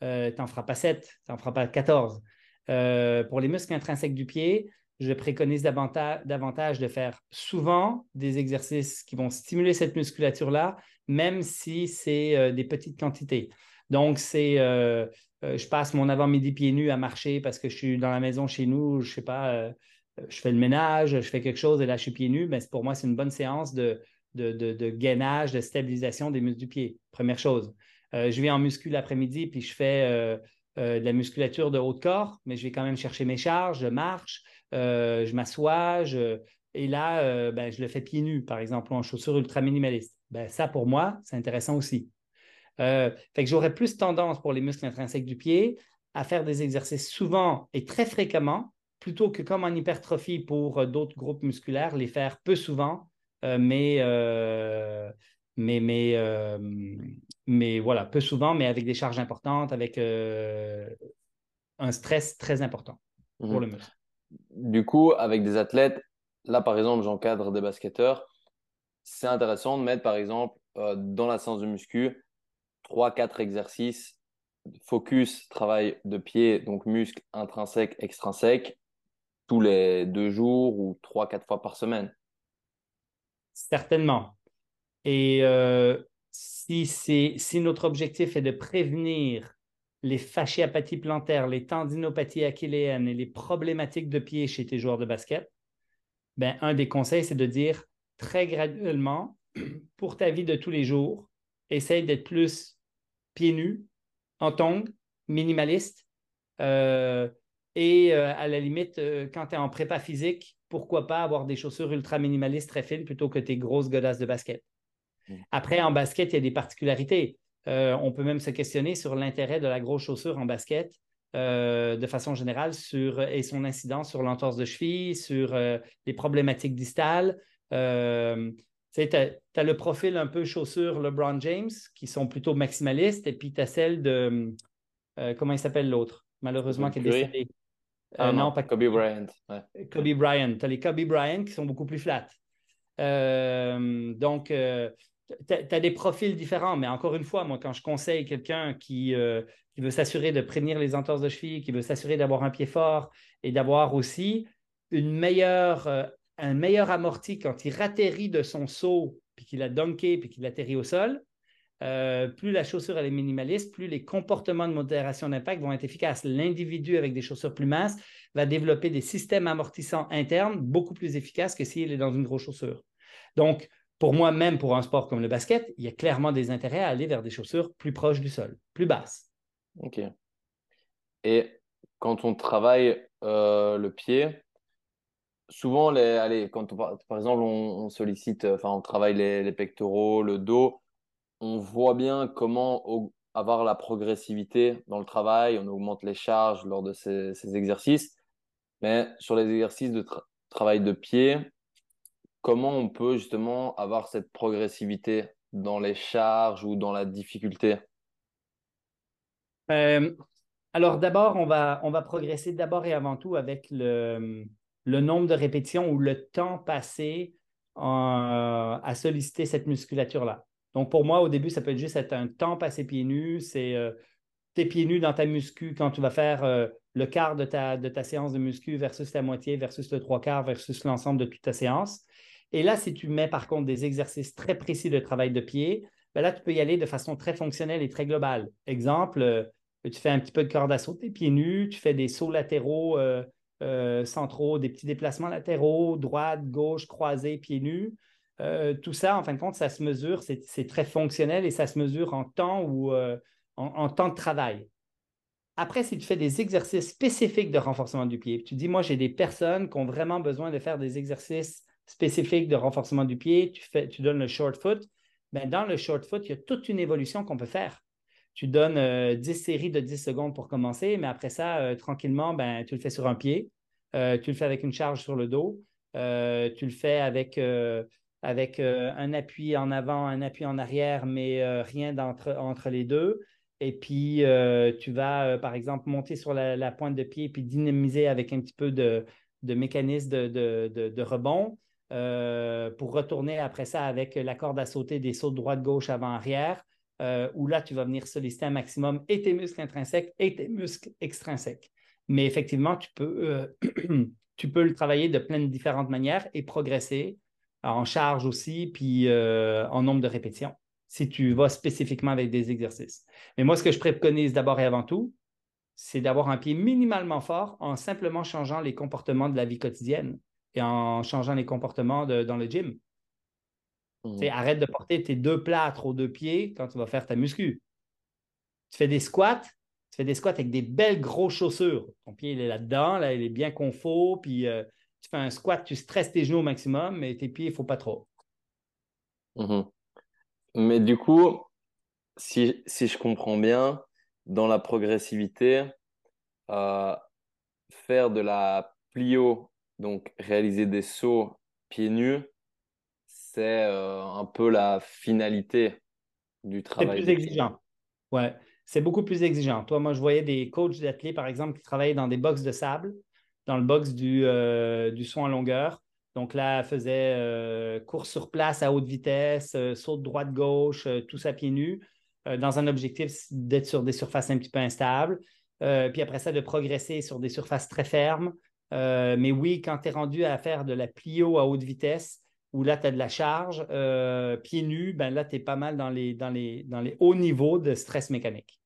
[SPEAKER 3] tu n'en feras pas sept, tu n'en feras pas quatorze. pour les muscles intrinsèques du pied, je préconise davantage, de faire souvent des exercices qui vont stimuler cette musculature-là, même si c'est euh, des petites quantités. Donc, c'est, euh, euh, je passe mon avant-midi pieds nus à marcher parce que je suis dans la maison chez nous, je ne sais pas, je fais le ménage, je fais quelque chose et là, je suis pieds nus. Mais pour moi, c'est une bonne séance de, gainage, de stabilisation des muscles du pied. Première chose. je vais en muscu l'après-midi, puis je fais de la musculature de haut de corps, mais je vais quand même chercher mes charges, je marche, euh, je m'assois, et là, euh, ben, je le fais pieds nus, par exemple, en chaussures ultra minimalistes. Ben, ça, pour moi, c'est intéressant aussi. Euh, fait que j'aurais plus tendance pour les muscles intrinsèques du pied à faire des exercices souvent et très fréquemment, plutôt que comme en hypertrophie pour d'autres groupes musculaires, les faire peu souvent, mais, mais, mais, mais voilà, peu souvent, mais avec des charges importantes, avec un stress très important pour mmh le muscle.
[SPEAKER 2] Du coup, avec des athlètes, là par exemple, j'encadre des basketteurs, c'est intéressant de mettre par exemple euh, dans la séance de muscu 3-4 exercices, focus, travail de pied, donc muscles intrinsèques, extrinsèques, tous les deux jours ou 3-4 fois par semaine.
[SPEAKER 3] Certainement. Et euh, si, si notre objectif est de prévenir les fasciapathies plantaires, les tendinopathies achilléennes et les problématiques de pied chez tes joueurs de basket, ben, un des conseils, c'est de dire très graduellement, pour ta vie de tous les jours, essaye d'être plus pieds nus, en tongs, minimaliste, euh, et euh, à la limite, euh, quand tu es en prépa physique, pourquoi pas avoir des chaussures ultra minimalistes très fines plutôt que tes grosses godasses de basket? Mmh. Après, en basket, il y a des particularités. Euh, on peut même se questionner sur l'intérêt de la grosse chaussure en basket de façon générale sur, et son incidence sur l'entorse de cheville, sur les problématiques distales. tu as, le profil un peu chaussure LeBron James qui sont plutôt maximalistes, et puis tu as celle de. comment il s'appelle l'autre? Malheureusement, qui est décédé.
[SPEAKER 2] Ah non, pas Kobe Bryant.
[SPEAKER 3] Kobe Bryant. Tu as les Kobe Bryant qui sont beaucoup plus flats. donc, tu as des profils différents, mais encore une fois, moi, quand je conseille quelqu'un qui, euh, qui veut s'assurer de prévenir les entorses de cheville, qui veut s'assurer d'avoir un pied fort et d'avoir aussi une meilleure, euh, un meilleur amorti quand il ratterrit de son saut, puis qu'il a dunké, puis qu'il atterrit au sol, euh, plus la chaussure est minimaliste, plus les comportements de modération d'impact vont être efficaces. L'individu avec des chaussures plus minces va développer des systèmes amortissants internes beaucoup plus efficaces que s'il est dans une grosse chaussure. Donc, pour moi, même pour un sport comme le basket, il y a clairement des intérêts à aller vers des chaussures plus proches du sol, plus basses.
[SPEAKER 2] OK. Et quand on travaille euh, le pied, souvent, allez, par exemple, on, sollicite, enfin, on travaille les, pectoraux, le dos, on voit bien comment avoir la progressivité dans le travail, on augmente les charges lors de ces, exercices. Mais sur les exercices de travail de pied, comment on peut justement avoir cette progressivité dans les charges ou dans la difficulté?
[SPEAKER 3] Euh, Alors d'abord, on va, progresser d'abord et avant tout avec le nombre de répétitions ou le temps passé à solliciter cette musculature-là. Donc pour moi, au début, ça peut être juste un temps passé pieds nus, c'est euh, tes pieds nus dans ta muscu quand tu vas faire euh, le quart de ta, séance de muscu versus la moitié, versus le trois quarts, versus l'ensemble de toute ta séance. Et là, si tu mets par contre des exercices très précis de travail de pied, ben là, tu peux y aller de façon très fonctionnelle et très globale. Exemple, euh, tu fais un petit peu de corde à sauter pieds nus, tu fais des sauts latéraux centraux, des petits déplacements latéraux, droite, gauche, croisés, pieds nus. Tout ça, en fin de compte, ça se mesure, c'est très fonctionnel et ça se mesure en temps ou en, temps de travail. Après, si tu fais des exercices spécifiques de renforcement du pied, tu dis, moi, j'ai des personnes qui ont vraiment besoin de faire des exercices spécifiques de renforcement du pied, tu, fais, donnes le short foot, mais ben, dans le short foot, il y a toute une évolution qu'on peut faire. Tu donnes 10 euh, séries de 10 secondes pour commencer, mais après ça, euh, tranquillement, ben, tu le fais sur un pied, euh, tu le fais avec une charge sur le dos, tu le fais avec, avec un appui en avant, un appui en arrière, mais rien entre les deux. Et puis, euh, tu vas, euh, par exemple, monter sur la, pointe de pied puis dynamiser avec un petit peu de, mécanisme de, rebond euh, pour retourner après ça avec la corde à sauter des sauts de droite-gauche avant-arrière, où là, tu vas venir solliciter un maximum et tes muscles intrinsèques et tes muscles extrinsèques. Mais effectivement, tu peux le travailler de plein de différentes manières et progresser en charge aussi, puis en nombre de répétitions si tu vas spécifiquement avec des exercices. Mais moi, ce que je préconise d'abord et avant tout, c'est d'avoir un pied minimalement fort en simplement changeant les comportements de la vie quotidienne et en changeant les comportements dans le gym. Mmh. Arrête de porter tes deux plâtres aux deux pieds quand tu vas faire ta muscu. Tu fais des squats, tu fais des squats avec des belles grosses chaussures. Ton pied, il est là-dedans, là, il est bien confort, puis euh, tu fais un squat, tu stresses tes genoux au maximum, mais tes pieds, il ne faut pas trop.
[SPEAKER 2] Mmh mais du coup, si, je comprends bien, dans la progressivité, euh, faire de la plio, donc réaliser des sauts pieds nus, c'est euh, un peu la finalité du travail.
[SPEAKER 3] C'est plus exigeant. Ouais, c'est beaucoup plus exigeant. Toi, moi, je voyais des coachs d'athlètes, par exemple, qui travaillaient dans des box de sable, dans le box du, euh, du en longueur. Donc là, elle faisait euh, course sur place à haute vitesse, euh, saut de droite-gauche, euh, tout ça pieds nus, dans un objectif d'être sur des surfaces un petit peu instables. puis après ça, de progresser sur des surfaces très fermes. mais oui, quand tu es rendu à faire de la plio à haute vitesse, où là, tu as de la charge, pieds nus, ben là, tu es pas mal dans, les, dans les hauts niveaux de stress mécanique.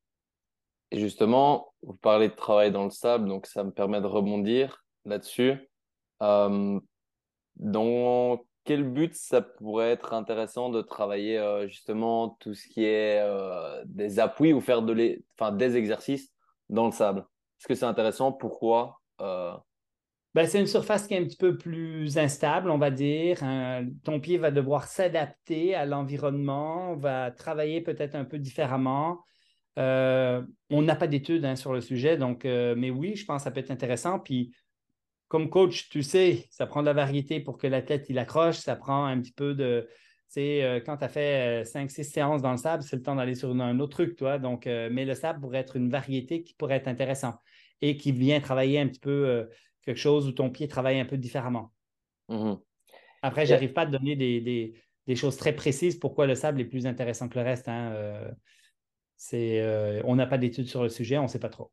[SPEAKER 2] Et justement, vous parlez de travail dans le sable, donc ça me permet de rebondir là-dessus dans quel but ça pourrait être intéressant de travailler euh, justement tout ce qui est euh, des appuis ou faire des exercices dans le sable? Est-ce que c'est intéressant? Pourquoi euh?
[SPEAKER 3] ben, C'est une surface qui est un petit peu plus instable, on va dire. ton pied va devoir s'adapter à l'environnement, va travailler peut-être un peu différemment. On n'a pas d'études hein, sur le sujet, donc, mais oui, je pense que ça peut être intéressant. Puis comme coach, tu sais, ça prend de la variété pour que l'athlète il accroche. Ça prend un petit peu de. Tu sais, euh, quand tu as fait 5-6 euh, séances dans le sable, c'est le temps d'aller sur un autre truc, toi. Donc, euh, mais le sable pourrait être une variété qui pourrait être intéressant et qui vient travailler un petit peu quelque chose où ton pied travaille un peu différemment. Mm-hmm. Après, je n'arrive pas à te donner des, choses très précises pourquoi le sable est plus intéressant que le reste. Hein. On n'a pas d'études sur le sujet, on ne sait pas trop.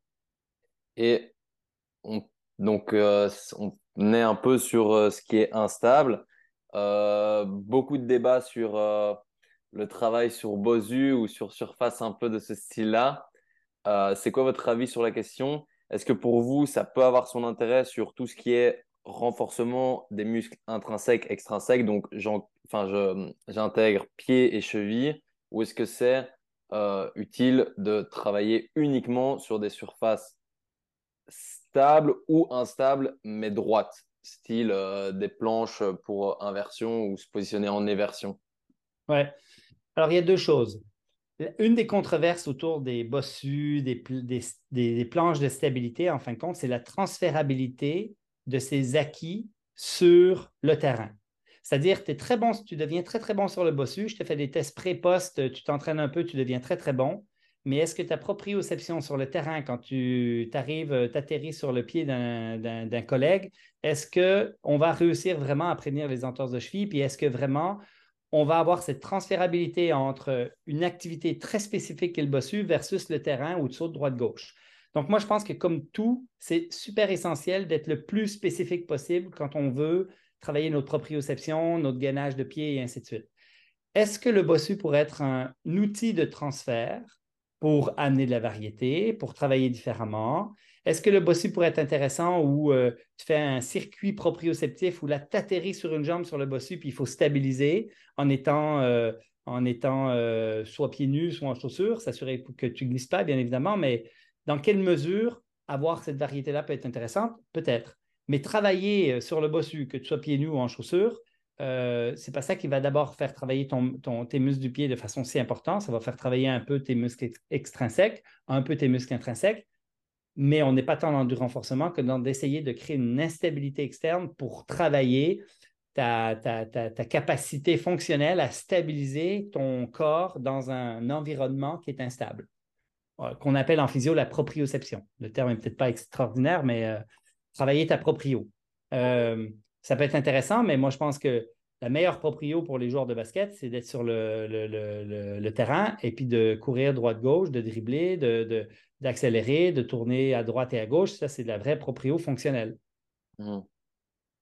[SPEAKER 2] Et on donc, euh, on est un peu sur euh, ce qui est instable. Euh, beaucoup de débats sur le travail sur Bosu ou sur surface un peu de ce style-là. c'est quoi votre avis sur la question? Est-ce que pour vous, ça peut avoir son intérêt sur tout ce qui est renforcement des muscles intrinsèques, extrinsèques? Donc, j'intègre pied et cheville. Ou est-ce que c'est utile de travailler uniquement sur des surfaces stable ou instable, mais droite, style euh, des planches pour inversion ou se positionner en éversion.
[SPEAKER 3] Ouais. Alors, il y a deux choses. Une des controverses autour des bossus, des, des, planches de stabilité, en fin de compte, c'est la transférabilité de ces acquis sur le terrain. C'est-à-dire, tu très bon, tu deviens très, très bon sur le bossu. Je te fais des tests pré-post, tu t'entraînes un peu, tu deviens très, très bon mais est-ce que ta proprioception sur le terrain, quand tu arrives, euh, tu atterris sur le pied d'un collègue, est-ce qu'on va réussir vraiment à prévenir les entorses de cheville? Puis est-ce que vraiment on va avoir cette transférabilité entre une activité très spécifique qu'est le bossu versus le terrain ou de saut de droite-gauche. Donc, moi, je pense que comme tout, c'est super essentiel d'être le plus spécifique possible quand on veut travailler notre proprioception, notre gainage de pied et ainsi de suite. Est-ce que le bossu pourrait être un outil de transfert pour amener de la variété, pour travailler différemment? Est-ce que le bossu pourrait être intéressant où euh, tu fais un circuit proprioceptif où là, tu atterris sur une jambe sur le bossu, puis il faut stabiliser en étant, euh, euh, soit pieds nus, soit en chaussures, s'assurer que tu ne glisses pas, bien évidemment, mais dans quelle mesure avoir cette variété-là peut être intéressante? Peut-être. Mais travailler sur le bossu, que tu sois pieds nus ou en chaussures, euh, c'est pas ça qui va d'abord faire travailler tes muscles du pied de façon si importante. Ça va faire travailler un peu tes muscles extrinsèques, un peu tes muscles intrinsèques, mais on n'est pas tant dans du renforcement que dans d'essayer de créer une instabilité externe pour travailler ta, capacité fonctionnelle à stabiliser ton corps dans un environnement qui est instable, euh, qu'on appelle en physio la proprioception. Le terme n'est peut-être pas extraordinaire, mais euh, travailler ta proprio ça peut être intéressant, mais moi, je pense que la meilleure proprio pour les joueurs de basket, c'est d'être sur le, terrain et puis de courir droite-gauche, de dribbler, d'accélérer, de, tourner à droite et à gauche. Ça, c'est de la vraie proprio fonctionnelle. Mmh.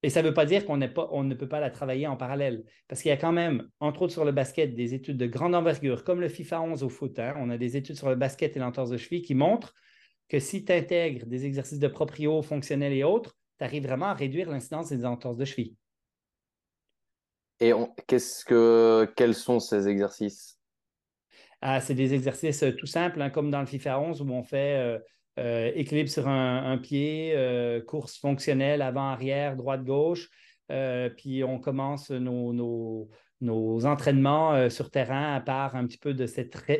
[SPEAKER 3] Et ça ne veut pas dire qu'on on ne peut pas la travailler en parallèle. Parce qu'il y a quand même, entre autres sur le basket, des études de grande envergure, comme le FIFA 11 au foot. Hein. On a des études sur le basket et l'entorse de cheville qui montrent que si tu intègres des exercices de proprio fonctionnels et autres, tu arrives vraiment à réduire l'incidence des entorses de cheville.
[SPEAKER 2] Et qu'est-ce que, quels sont ces exercices?
[SPEAKER 3] Ah, c'est des exercices euh, tout simples, hein, comme dans le FIFA 11 où on fait euh, euh, équilibre sur un, pied, course fonctionnelle avant-arrière, droite-gauche, puis on commence nos, nos, entraînements sur terrain par un petit peu de,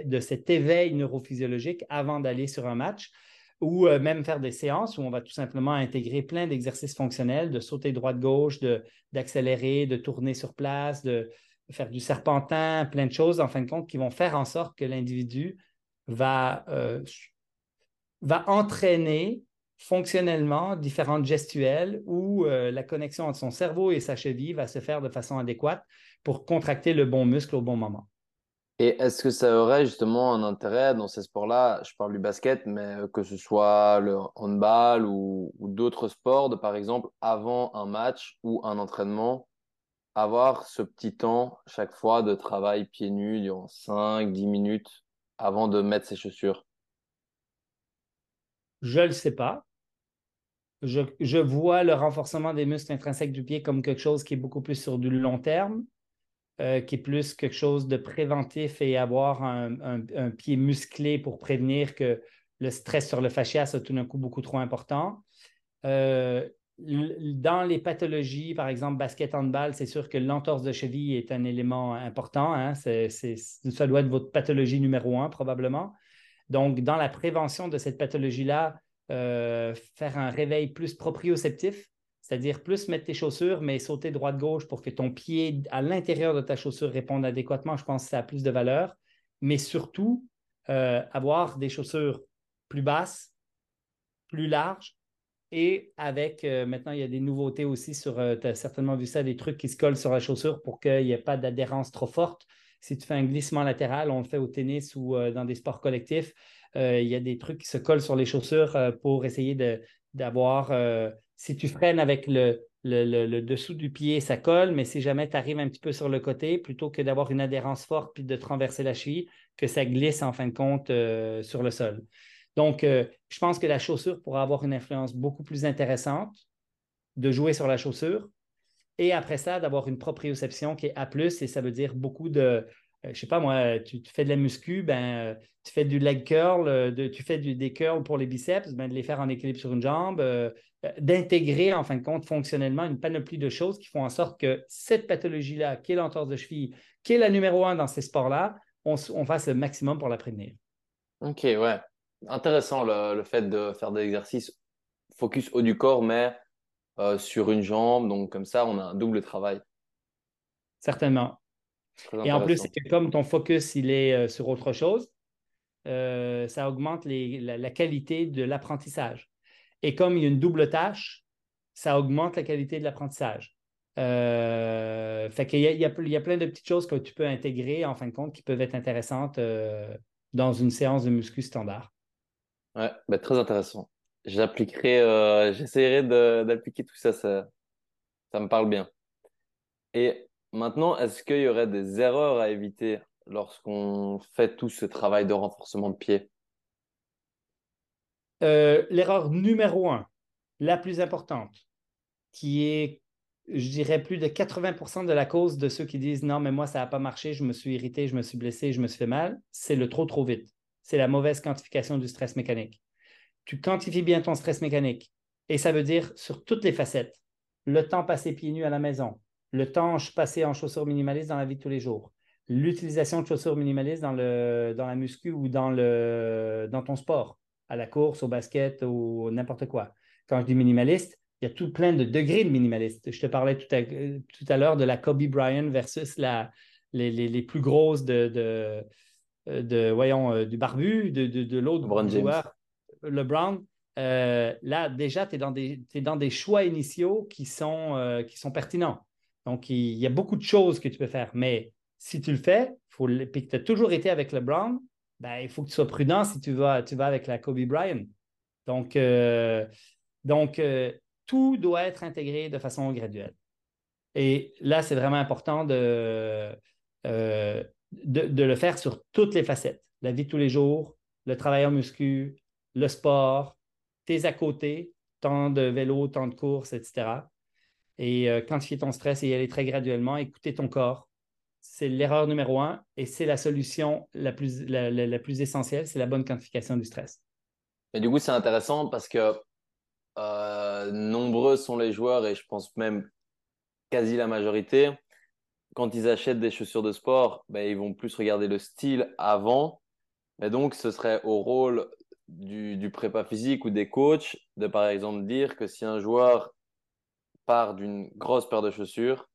[SPEAKER 3] de cet éveil neurophysiologique avant d'aller sur un match ou euh, même faire des séances où on va tout simplement intégrer plein d'exercices fonctionnels, de sauter droite-gauche, d'accélérer, de, tourner sur place, de faire du serpentin, plein de choses, en fin de compte, qui vont faire en sorte que l'individu va, euh, entraîner fonctionnellement différentes gestuelles où euh, la connexion entre son cerveau et sa cheville va se faire de façon adéquate pour contracter le bon muscle au bon moment.
[SPEAKER 2] Et est-ce que ça aurait justement un intérêt dans ces sports-là? Je parle du basket, mais que ce soit le handball ou, d'autres sports, de par exemple, avant un match ou un entraînement, avoir ce petit temps chaque fois de travail pieds nus durant 5-10 minutes avant de mettre ses chaussures?
[SPEAKER 3] Je ne le sais pas. Je, je vois le renforcement des muscles intrinsèques du pied comme quelque chose qui est beaucoup plus sur du long terme. Euh, qui est plus quelque chose de préventif et avoir un, pied musclé pour prévenir que le stress sur le fascia soit tout d'un coup beaucoup trop important. Euh, dans les pathologies, par exemple, basket handball, c'est sûr que l'entorse de cheville est un élément important. Hein. ça doit être votre pathologie numéro un, probablement. Donc, dans la prévention de cette pathologie-là, euh, faire un réveil plus proprioceptif, c'est-à-dire plus mettre tes chaussures, mais sauter droite-gauche pour que ton pied à l'intérieur de ta chaussure réponde adéquatement. Je pense que ça a plus de valeur. Mais surtout, euh, avoir des chaussures plus basses, plus larges et avec, euh, maintenant, il y a des nouveautés aussi sur, euh, tu as certainement vu ça, des trucs qui se collent sur la chaussure pour qu'il n'y ait pas d'adhérence trop forte. Si tu fais un glissement latéral, on le fait au tennis ou dans des sports collectifs, il y a des trucs qui se collent sur les chaussures pour essayer d'avoir si tu freines avec le, dessous du pied, ça colle, mais si jamais tu arrives un petit peu sur le côté, plutôt que d'avoir une adhérence forte puis de traverser la cheville, que ça glisse en fin de compte euh, sur le sol. Donc, euh, je pense que la chaussure pourra avoir une influence beaucoup plus intéressante de jouer sur la chaussure. Et après ça, d'avoir une proprioception qui est A, et ça veut dire beaucoup de, je euh, je sais pas moi, tu, fais de la muscu, ben, tu fais du leg curl, tu fais des curls pour les biceps, ben, de les faire en équilibre sur une jambe, euh, d'intégrer en fin de compte fonctionnellement une panoplie de choses qui font en sorte que cette pathologie-là, qui est l'entorse de cheville, qui est la numéro un dans ces sports-là, on, fasse le maximum pour la prévenir.
[SPEAKER 2] Ok, ouais. Intéressant le, fait de faire des exercices focus haut du corps, mais euh, sur une jambe. Donc, comme ça, on a un double travail.
[SPEAKER 3] Certainement. Et en plus, c'est que comme ton focus, il est euh, sur autre chose, ça augmente la, qualité de l'apprentissage. Et comme il y a une double tâche, ça augmente la qualité de l'apprentissage. Euh, fait qu'il y y, a, il y a plein de petites choses que tu peux intégrer, en fin de compte, qui peuvent être intéressantes euh, dans une séance de muscu standard.
[SPEAKER 2] Ouais, bah, très intéressant. J'appliquerai, euh, j'essaierai d'appliquer tout ça, ça, ça me parle bien. Et maintenant, est-ce qu'il y aurait des erreurs à éviter lorsqu'on fait tout ce travail de renforcement de pied?
[SPEAKER 3] Euh, L'erreur numéro un, la plus importante, qui est, je dirais, plus de 80% de la cause de ceux qui disent non, mais moi, ça n'a pas marché, je me suis irrité, je me suis blessé, je me suis fait mal, c'est le trop, trop vite. C'est la mauvaise quantification du stress mécanique. Tu quantifies bien ton stress mécanique et ça veut dire sur toutes les facettes. Le temps passé pieds nus à la maison, le temps passé en chaussures minimalistes dans la vie de tous les jours, l'utilisation de chaussures minimalistes dans, le, dans la muscu ou dans, le, dans ton sport, à la course, au basket ou n'importe quoi. Quand je dis minimaliste, il y a tout plein de degrés de minimaliste. Je te parlais tout à, tout à l'heure de la Kobe Bryant versus la, les, les, les plus grosses de, de, de voyons, euh, du barbu, de, de, de l'autre joueur, LeBron. Euh, là, déjà, tu es, dans des- t'es dans des choix initiaux qui sont, euh, qui sont pertinents. Donc, il, y a beaucoup de choses que tu peux faire. Mais si tu le fais, faut, puis que tu as toujours été avec LeBron, ben, il faut que tu sois prudent si tu vas, tu vas avec la Kobe Bryant. Donc, euh, euh, tout doit être intégré de façon graduelle. Et là, c'est vraiment important de, euh, de le faire sur toutes les facettes. La vie de tous les jours, le travail en muscu, le sport, tes à côté, temps de vélo, temps de course, etc. Et euh, quantifier ton stress et y aller très graduellement, écouter ton corps. C'est l'erreur numéro un et c'est la solution la plus, la, plus essentielle, c'est la bonne quantification du stress.
[SPEAKER 2] Et du coup, c'est intéressant parce que euh, nombreux sont les joueurs, et je pense même quasi la majorité, quand ils achètent des chaussures de sport, ben, ils vont plus regarder le style avant. Et donc, ce serait au rôle du, du prépa physique ou des coachs de, par exemple, dire que si un joueur part d'une grosse paire de chaussures,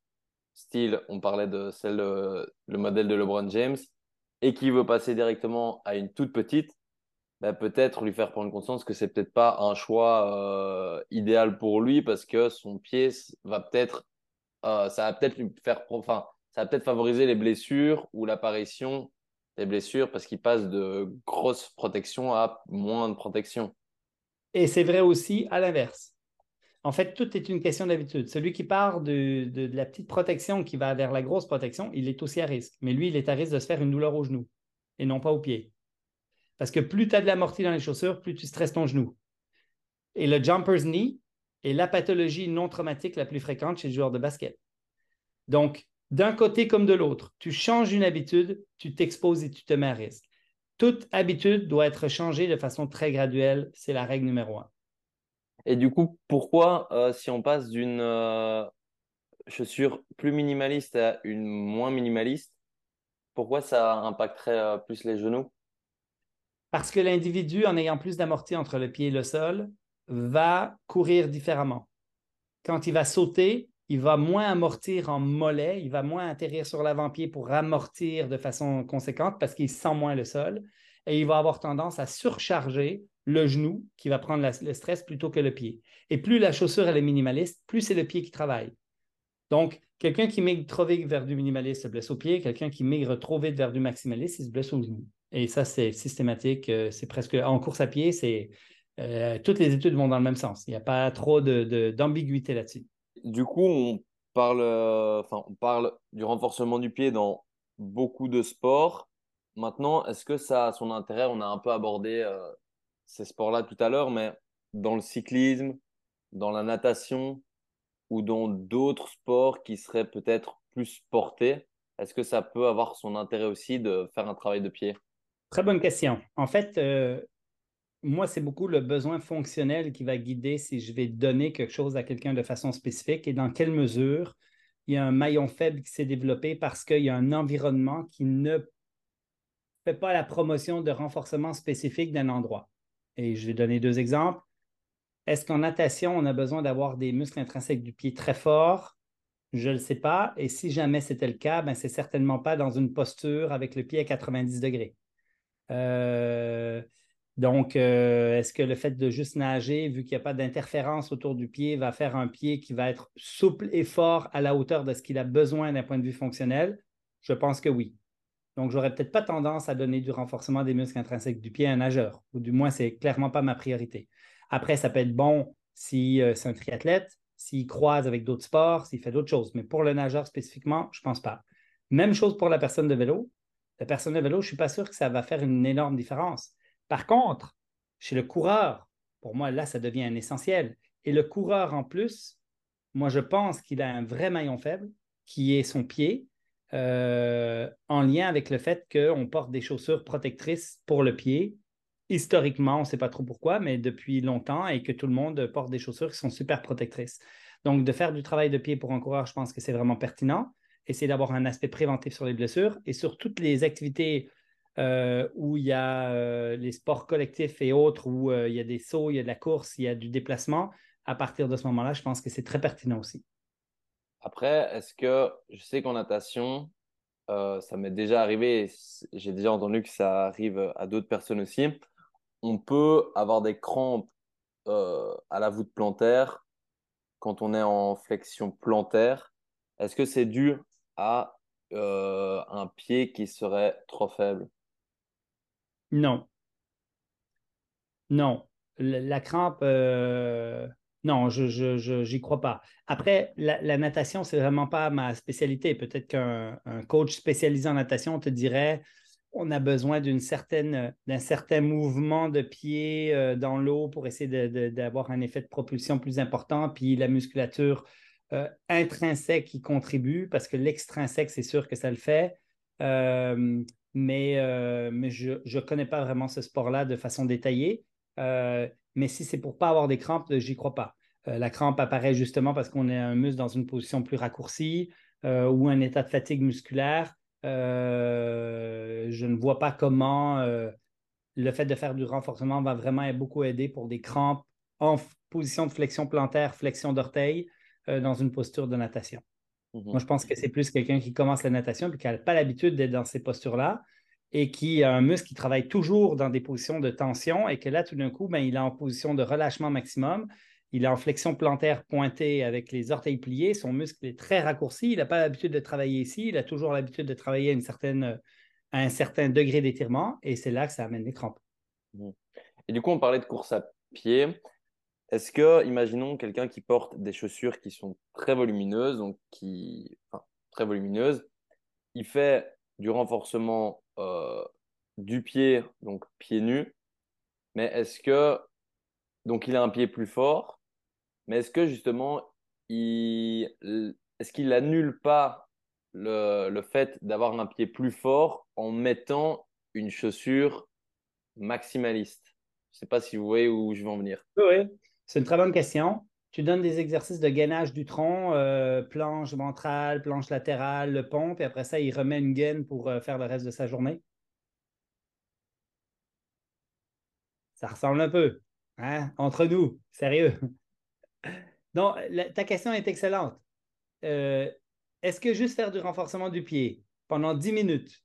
[SPEAKER 2] style, on parlait de celle, le modèle de LeBron James, et qui veut passer directement à une toute petite, bah, peut-être lui faire prendre conscience que c'est peut-être pas un choix euh, idéal pour lui parce que son pied va peut-être, euh, ça va peut-être lui faire, enfin, ça va peut-être favoriser les blessures ou l'apparition des blessures parce qu'il passe de grosses protections à moins de protection.
[SPEAKER 3] Et c'est vrai aussi à l'inverse. En fait, tout est une question d'habitude. Celui qui part de, la petite protection qui va vers la grosse protection, il est aussi à risque. Mais lui, il est à risque de se faire une douleur au genou et non pas au pied. Parce que plus tu as de l'amorti dans les chaussures, plus tu stresses ton genou. Et le jumper's knee est la pathologie non traumatique la plus fréquente chez les joueurs de basket. Donc, d'un côté comme de l'autre, tu changes une habitude, tu t'exposes et tu te mets à risque. Toute habitude doit être changée de façon très graduelle. C'est la règle numéro un.
[SPEAKER 2] Et du coup, pourquoi, euh, si on passe d'une euh, chaussure plus minimaliste à une moins minimaliste, pourquoi ça impacterait euh, plus les genoux?
[SPEAKER 3] Parce que l'individu, en ayant plus d'amorti entre le pied et le sol, va courir différemment. Quand il va sauter, il va moins amortir en mollet, il va moins atterrir sur l'avant-pied pour amortir de façon conséquente parce qu'il sent moins le sol et il va avoir tendance à surcharger le genou qui va prendre le stress plutôt que le pied. Et plus la chaussure elle est minimaliste, plus c'est le pied qui travaille. Donc, quelqu'un qui migre trop vite vers du minimaliste se blesse au pied, quelqu'un qui migre trop vite vers du maximaliste, il se blesse au genou. Et ça, c'est systématique, euh, c'est presque en course à pied, c'est euh, toutes les études vont dans le même sens. Il n'y a pas trop de- de- d'ambiguïté là-dessus.
[SPEAKER 2] Du coup, on parle, euh, on parle du renforcement du pied dans beaucoup de sports. Maintenant, est-ce que ça a son intérêt? On a un peu abordé ces sports-là tout à l'heure, mais dans le cyclisme, dans la natation ou dans d'autres sports qui seraient peut-être plus portés, est-ce que ça peut avoir son intérêt aussi de faire un travail de pied?
[SPEAKER 3] Très bonne question. En fait, euh, moi, c'est beaucoup le besoin fonctionnel qui va guider si je vais donner quelque chose à quelqu'un de façon spécifique et dans quelle mesure il y a un maillon faible qui s'est développé parce qu'il y a un environnement qui ne fait pas la promotion de renforcement spécifique d'un endroit. Et je vais donner deux exemples. Est-ce qu'en natation, on a besoin d'avoir des muscles intrinsèques du pied très forts? Je ne le sais pas. Et si jamais c'était le cas, ben, c'est certainement pas dans une posture avec le pied à 90 degrés. Euh, Donc, euh, est-ce que le fait de juste nager, vu qu'il n'y a pas d'interférence autour du pied, va faire un pied qui va être souple et fort à la hauteur de ce qu'il a besoin d'un point de vue fonctionnel? Je pense que oui. Donc, je n'aurais peut-être pas tendance à donner du renforcement des muscles intrinsèques du pied à un nageur, ou du moins, ce n'est clairement pas ma priorité. Après, ça peut être bon si euh, c'est un triathlète, s'il croise avec d'autres sports, s'il fait d'autres choses. Mais pour le nageur spécifiquement, je ne pense pas. Même chose pour la personne de vélo. La personne de vélo, je ne suis pas sûr que ça va faire une énorme différence. Par contre, chez le coureur, pour moi, là, ça devient un essentiel. Et le coureur, en plus, moi, je pense qu'il a un vrai maillon faible, qui est son pied, euh, en lien avec le fait qu'on porte des chaussures protectrices pour le pied. Historiquement, on ne sait pas trop pourquoi, mais depuis longtemps, et que tout le monde porte des chaussures qui sont super protectrices. Donc, de faire du travail de pied pour un coureur, je pense que c'est vraiment pertinent. Essayer d'avoir un aspect préventif sur les blessures et sur toutes les activités euh, où il y a euh, les sports collectifs et autres, où il y a des sauts, il y a de la course, il y a du déplacement. À partir de ce moment-là, je pense que c'est très pertinent aussi.
[SPEAKER 2] Après, est-ce que je sais qu'en natation, euh, ça m'est déjà arrivé, j'ai déjà entendu que ça arrive à d'autres personnes aussi, on peut avoir des crampes euh, à la voûte plantaire quand on est en flexion plantaire. Est-ce que c'est dû à euh, un pied qui serait trop faible?
[SPEAKER 3] Non. Non. La, crampe, non, je n'y crois pas. Après, la, natation, c'est vraiment pas ma spécialité. Peut-être qu'un coach spécialisé en natation te dirait on a besoin d'une certaine, d'un certain mouvement de pied euh, dans l'eau pour essayer d'avoir un effet de propulsion plus important, puis la musculature euh, intrinsèque qui contribue, parce que l'extrinsèque, c'est sûr que ça le fait. Euh, mais, mais je ne connais pas vraiment ce sport-là de façon détaillée. Mais si c'est pour pas avoir des crampes, euh, j'y crois pas. Euh, la crampe apparaît justement parce qu'on est un muscle dans une position plus raccourcie euh, ou un état de fatigue musculaire. je ne vois pas comment le fait de faire du renforcement va vraiment beaucoup aider pour des crampes en position de flexion plantaire, flexion d'orteil dans une posture de natation. Mmh Moi, je pense que c'est plus quelqu'un qui commence la natation et qui n'a pas l'habitude d'être dans ces postures-là et qui a un muscle qui travaille toujours dans des positions de tension et que là, tout d'un coup, ben, il est en position de relâchement maximum. Il est en flexion plantaire pointée avec les orteils pliés. Son muscle est très raccourci. Il n'a pas l'habitude de travailler ici. Il a toujours l'habitude de travailler à, une certaine, à un certain degré d'étirement et c'est là que ça amène des crampes.
[SPEAKER 2] Mmh. Et du coup, on parlait de course à pied. Est-ce que, imaginons quelqu'un qui porte des chaussures qui sont très volumineuses, donc qui, très volumineuses, il fait du renforcement euh, du pied, donc pied nu, mais est-ce que, donc il a un pied plus fort, mais est-ce que justement, il, est-ce qu'il annule pas le, le fait d'avoir un pied plus fort en mettant une chaussure maximaliste? Je ne sais pas si vous voyez où je veux en venir.
[SPEAKER 3] Oui, c'est une très bonne question. Tu donnes des exercices de gainage du tronc, euh, planche ventrale, planche latérale, le pompe, et après ça, il remet une gaine pour euh, faire le reste de sa journée? Ça ressemble un peu. Hein? Entre nous, sérieux. Donc, ta question est excellente. Euh, est-ce que juste faire du renforcement du pied pendant 10 minutes,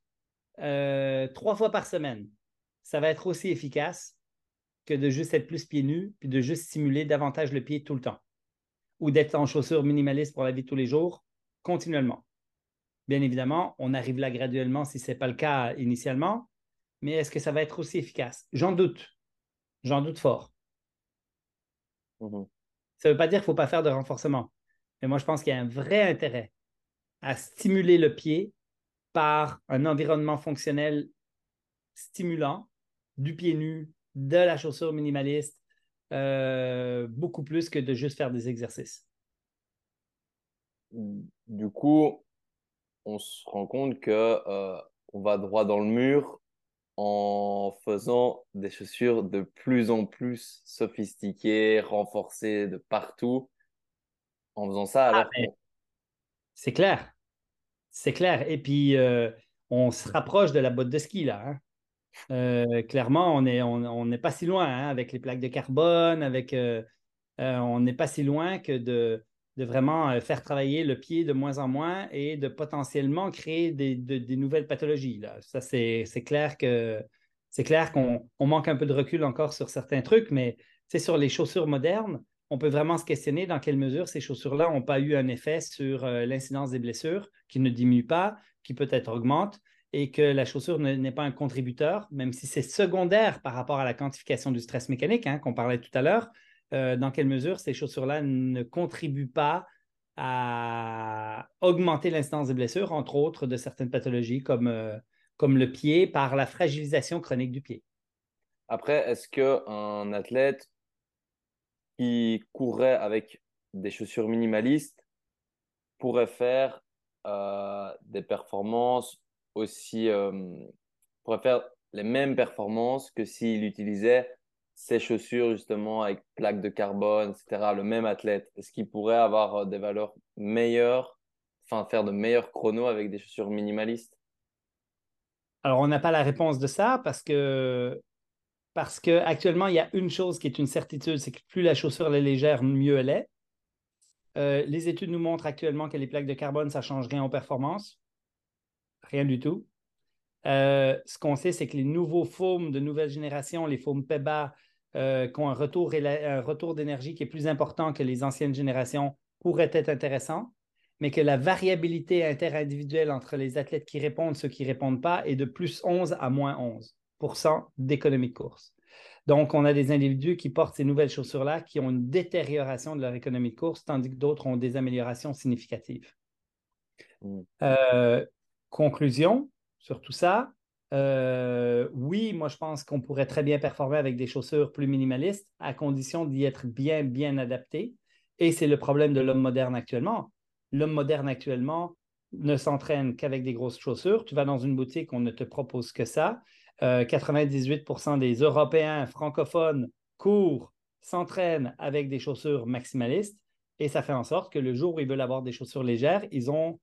[SPEAKER 3] trois fois par semaine, ça va être aussi efficace? Que de juste être plus pieds nus, puis de juste stimuler davantage le pied tout le temps. Ou d'être en chaussures minimalistes pour la vie de tous les jours, continuellement. Bien évidemment, on arrive là graduellement si ce n'est pas le cas initialement, mais est-ce que ça va être aussi efficace? J'en doute. J'en doute fort. Mm-hmm. Ça ne veut pas dire qu'il ne faut pas faire de renforcement. Mais moi, je pense qu'il y a un vrai intérêt à stimuler le pied par un environnement fonctionnel stimulant, du pied nu, de la chaussure minimaliste, euh, beaucoup plus que de juste faire des exercices.
[SPEAKER 2] Du coup, on se rend compte que euh, on va droit dans le mur en faisant des chaussures de plus en plus sophistiquées, renforcées de partout. En faisant ça, alors. Ah,
[SPEAKER 3] c'est clair. C'est clair. Et puis, euh, on se rapproche de la botte de ski, là. Hein. Euh, clairement, on n'est on, pas si loin hein, avec les plaques de carbone, avec, euh, euh, on n'est pas si loin que de, vraiment faire travailler le pied de moins en moins et de potentiellement créer des, nouvelles pathologies. Là. Ça, c'est clair que c'est clair qu'on manque un peu de recul encore sur certains trucs, mais sur les chaussures modernes, on peut vraiment se questionner dans quelle mesure ces chaussures-là n'ont pas eu un effet sur l'incidence des blessures, qui ne diminue pas, qui peut-être augmente, et que la chaussure n'est pas un contributeur, même si c'est secondaire par rapport à la quantification du stress mécanique hein, qu'on parlait tout à l'heure, euh, dans quelle mesure ces chaussures-là ne contribuent pas à augmenter l'incidence des blessures, entre autres de certaines pathologies comme, euh, comme le pied par la fragilisation chronique du pied.
[SPEAKER 2] Après, est-ce qu'un athlète qui courrait avec des chaussures minimalistes pourrait faire euh, des performances aussi, euh, pourrait faire les mêmes performances que s'il utilisait ses chaussures justement avec plaques de carbone, etc. Le même athlète, est-ce qu'il pourrait avoir euh, des valeurs meilleures, enfin faire de meilleurs chronos avec des chaussures minimalistes?
[SPEAKER 3] Alors on n'a pas la réponse de ça parce que parce qu'actuellement, il y a une chose qui est une certitude, c'est que plus la chaussure est légère, mieux elle est. Euh, les études nous montrent actuellement que les plaques de carbone, ça change rien en performance. Rien du tout. Euh, ce qu'on sait, c'est que les nouveaux foams de nouvelle génération, les foams PEBA, euh, qui ont un retour, un retour d'énergie qui est plus important que les anciennes générations, pourraient être intéressants, mais que la variabilité interindividuelle entre les athlètes qui répondent et ceux qui ne répondent pas est de plus 11 à moins 11% d'économie de course. Donc, on a des individus qui portent ces nouvelles chaussures-là qui ont une détérioration de leur économie de course, tandis que d'autres ont des améliorations significatives. Mm. Euh, conclusion sur tout ça, euh, oui, moi je pense qu'on pourrait très bien performer avec des chaussures plus minimalistes à condition d'y être bien, bien adapté. Et c'est le problème de l'homme moderne actuellement. L'homme moderne actuellement ne s'entraîne qu'avec des grosses chaussures. Tu vas dans une boutique, on ne te propose que ça. 98% euh, des Européens francophones courent, s'entraînent avec des chaussures maximalistes et ça fait en sorte que le jour où ils veulent avoir des chaussures légères, ils ont,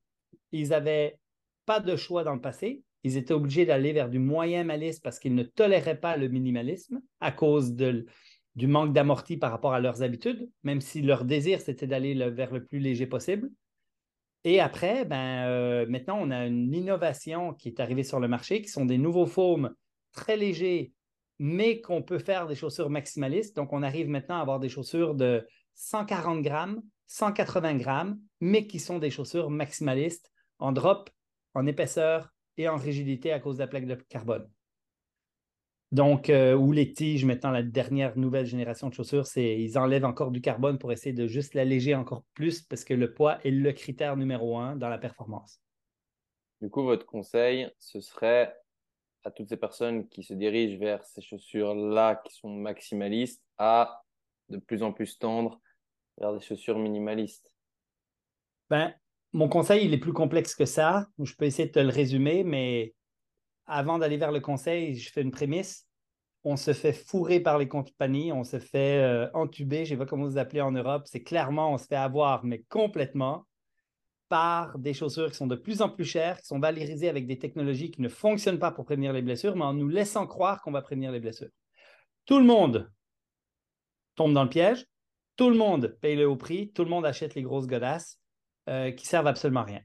[SPEAKER 3] ils avaient pas de choix dans le passé. Ils étaient obligés d'aller vers du moyen malice parce qu'ils ne toléraient pas le minimalisme à cause du manque d'amorti par rapport à leurs habitudes, même si leur désir, c'était d'aller vers le plus léger possible. Et après, ben, euh, maintenant, on a une innovation qui est arrivée sur le marché, qui sont des nouveaux foams très léger, mais qu'on peut faire des chaussures maximalistes. Donc, on arrive maintenant à avoir des chaussures de 140 grammes, 180 grammes, mais qui sont des chaussures maximalistes en drop, en épaisseur et en rigidité à cause de la plaque de carbone. Donc, euh, ou les tiges, maintenant, la dernière nouvelle génération de chaussures, c'est ils enlèvent encore du carbone pour essayer de juste l'alléger encore plus parce que le poids est le critère numéro un dans la performance.
[SPEAKER 2] Du coup, votre conseil, ce serait à toutes ces personnes qui se dirigent vers ces chaussures-là qui sont maximalistes à de plus en plus tendre vers des chaussures minimalistes
[SPEAKER 3] ben, Mon conseil, il est plus complexe que ça. Je peux essayer de te le résumer, mais avant d'aller vers le conseil, je fais une prémisse. On se fait fourrer par les compagnies, on se fait euh, entuber, je ne sais pas comment vous appelez en Europe. C'est clairement, on se fait avoir, mais complètement par des chaussures qui sont de plus en plus chères, qui sont valorisées avec des technologies qui ne fonctionnent pas pour prévenir les blessures, mais en nous laissant croire qu'on va prévenir les blessures. Tout le monde tombe dans le piège, tout le monde paye le haut prix, tout le monde achète les grosses godasses euh, qui servent absolument à rien.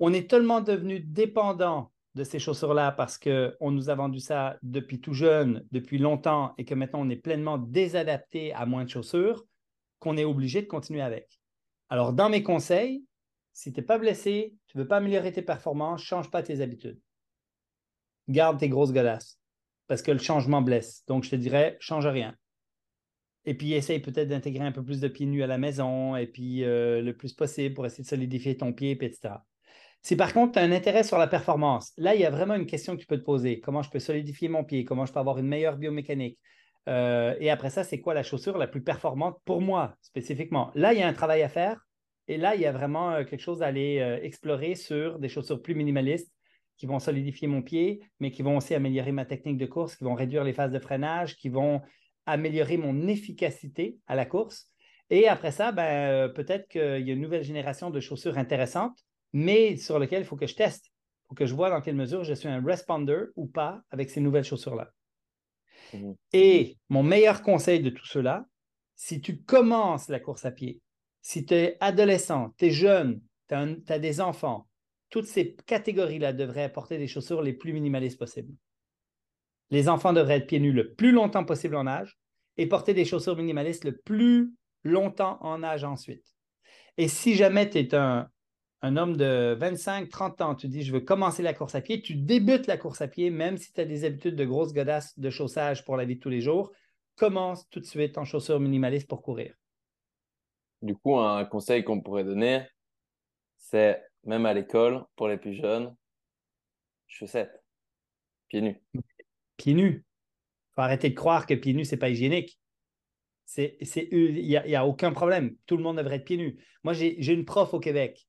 [SPEAKER 3] On est tellement devenu dépendant de ces chaussures-là parce qu'on nous a vendu ça depuis tout jeune, depuis longtemps, et que maintenant on est pleinement désadapté à moins de chaussures, qu'on est obligé de continuer avec. Alors, dans mes conseils, si tu n'es pas blessé, tu ne veux pas améliorer tes performances, change pas tes habitudes. Garde tes grosses godasses parce que le changement blesse. Donc, je te dirais, change rien. Et puis, essaye peut-être d'intégrer un peu plus de pieds nus à la maison et puis euh, le plus possible pour essayer de solidifier ton pied, etc. Si par contre, tu as un intérêt sur la performance, là, il y a vraiment une question que tu peux te poser. Comment je peux solidifier mon pied? Comment je peux avoir une meilleure biomécanique? Euh, et après ça, c'est quoi la chaussure la plus performante pour moi spécifiquement? Là, il y a un travail à faire et là, il y a vraiment euh, quelque chose à aller explorer sur des chaussures plus minimalistes qui vont solidifier mon pied, mais qui vont aussi améliorer ma technique de course, qui vont réduire les phases de freinage, qui vont améliorer mon efficacité à la course. Et après ça, ben, euh, peut-être qu'il y a une nouvelle génération de chaussures intéressantes, mais sur lesquelles il faut que je teste. Il faut que je vois dans quelle mesure je suis un responder ou pas avec ces nouvelles chaussures-là. Mmh Et mon meilleur conseil de tout cela, si tu commences la course à pied, si tu es adolescent, tu es jeune, tu as, des enfants, toutes ces catégories-là devraient apporter des chaussures les plus minimalistes possibles. Les enfants devraient être pieds nus le plus longtemps possible en âge et porter des chaussures minimalistes le plus longtemps en âge ensuite. Et si jamais tu es un, homme de 25, 30 ans, tu dis je veux commencer la course à pied, tu débutes la course à pied, même si tu as des habitudes de grosses godasses de chaussage pour la vie de tous les jours, commence tout de suite en chaussures minimalistes pour courir.
[SPEAKER 2] Du coup, un conseil qu'on pourrait donner, c'est même à l'école, pour les plus jeunes, chaussettes, pieds nus.
[SPEAKER 3] Pieds nus. faut arrêter de croire que pieds nus, c'est pas hygiénique. Il n'y a, a aucun problème. Tout le monde devrait être pieds nus. Moi, j'ai une prof au Québec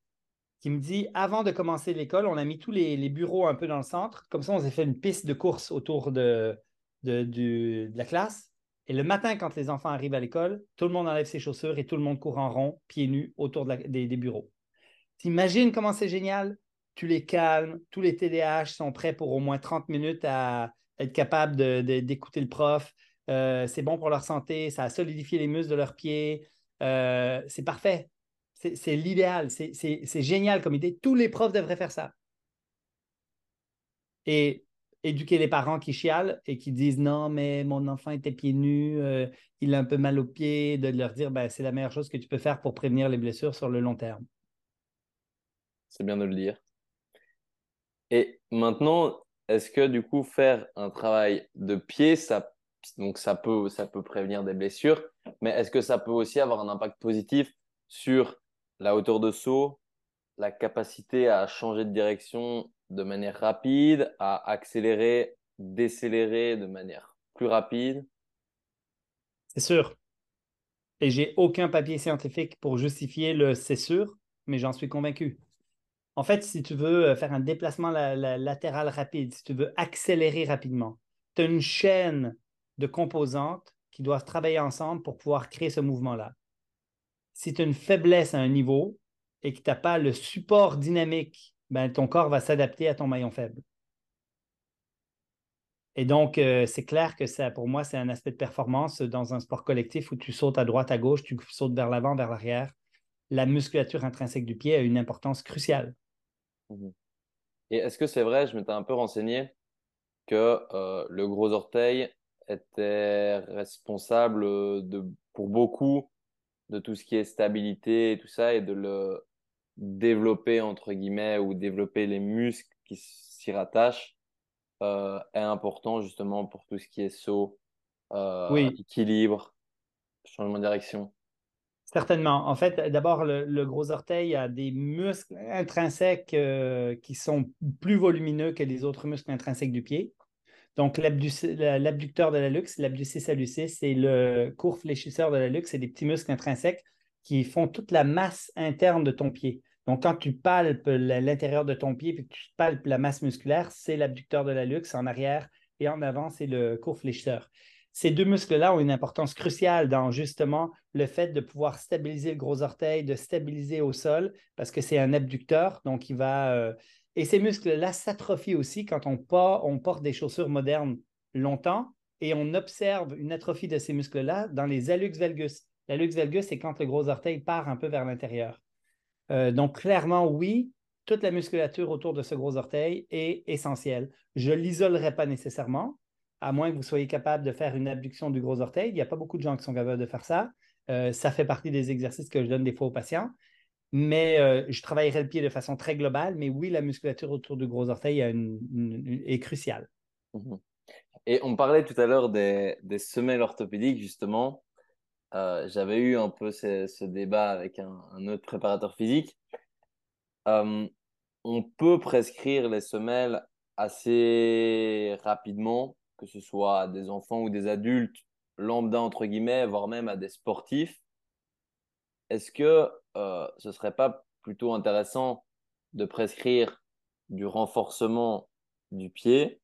[SPEAKER 3] qui me dit avant de commencer l'école, on a mis tous les, bureaux un peu dans le centre. Comme ça, on s'est fait une piste de course autour de, de, la classe. Et le matin, quand les enfants arrivent à l'école, tout le monde enlève ses chaussures et tout le monde court en rond, pieds nus, autour des, des, bureaux. T'imagines comment c'est génial? Tu les calmes, tous les TDAH sont prêts pour au moins 30 minutes à être capables d'écouter le prof. Euh, c'est bon pour leur santé, ça a solidifié les muscles de leurs pieds. Euh, c'est parfait. C'est l'idéal, c'est génial comme idée. Tous les profs devraient faire ça. Et éduquer les parents qui chialent et qui disent non, mais mon enfant était pieds nus, euh, il a un peu mal aux pieds, de leur dire ben, c'est la meilleure chose que tu peux faire pour prévenir les blessures sur le long terme.
[SPEAKER 2] C'est bien de le dire. Et maintenant, est-ce que du coup, faire un travail de pied, ça, donc peut, ça peut prévenir des blessures, mais est-ce que ça peut aussi avoir un impact positif sur la hauteur de saut, la capacité à changer de direction de manière rapide, à accélérer, décélérer de manière plus rapide?
[SPEAKER 3] C'est sûr. Et j'ai aucun papier scientifique pour justifier le c'est sûr, mais j'en suis convaincu. En fait, si tu veux euh, faire un déplacement latéral rapide, si tu veux accélérer rapidement, tu as une chaîne de composantes qui doivent travailler ensemble pour pouvoir créer ce mouvement-là si tu as une faiblesse à un niveau et que tu n'as pas le support dynamique, ben, ton corps va s'adapter à ton maillon faible. Et donc, euh, c'est clair que ça, pour moi, c'est un aspect de performance dans un sport collectif où tu sautes à droite, à gauche, tu sautes vers l'avant, vers l'arrière. La musculature intrinsèque du pied a une importance cruciale.
[SPEAKER 2] Mmh et est-ce que c'est vrai, je m'étais un peu renseigné, que euh, le gros orteil était responsable de, pour beaucoup de tout ce qui est stabilité et tout ça et de le développer entre guillemets ou développer les muscles qui s'y rattachent euh, est important justement pour tout ce qui est saut, euh, équilibre, changement de direction?
[SPEAKER 3] Certainement. En fait, d'abord, le, gros orteil a des muscles intrinsèques euh, qui sont plus volumineux que les autres muscles intrinsèques du pied. Donc, l'abducteur de la luxe, l'abducis salucis, c'est le court fléchisseur de la luxe, c'est des petits muscles intrinsèques qui font toute la masse interne de ton pied. Donc, quand tu palpes l'intérieur de ton pied et que tu palpes la masse musculaire, c'est l'abducteur de la luxe en arrière et en avant, c'est le court fléchisseur. Ces deux muscles-là ont une importance cruciale dans justement le fait de pouvoir stabiliser le gros orteil, de stabiliser au sol, parce que c'est un abducteur, donc il va, euh, et ces muscles-là s'atrophient aussi quand on, porte des chaussures modernes longtemps et on observe une atrophie de ces muscles-là dans les hallux valgus. L'hallux valgus, c'est quand le gros orteil part un peu vers l'intérieur. Euh, donc, clairement, oui, toute la musculature autour de ce gros orteil est essentielle. Je ne l'isolerai pas nécessairement, à moins que vous soyez capable de faire une abduction du gros orteil. Il n'y a pas beaucoup de gens qui sont capables de faire ça. Euh, ça fait partie des exercices que je donne des fois aux patients mais euh, je travaillerai le pied de façon très globale. Mais oui, la musculature autour du gros orteil est cruciale.
[SPEAKER 2] Mhm. Et on parlait tout à l'heure des, semelles orthopédiques, justement. Euh, j'avais eu un peu ce, débat avec un, autre préparateur physique. On peut prescrire les semelles assez rapidement, que ce soit à des enfants ou des adultes lambda, entre guillemets, voire même à des sportifs. Est-ce que euh, ce serait pas plutôt intéressant de prescrire du renforcement du pied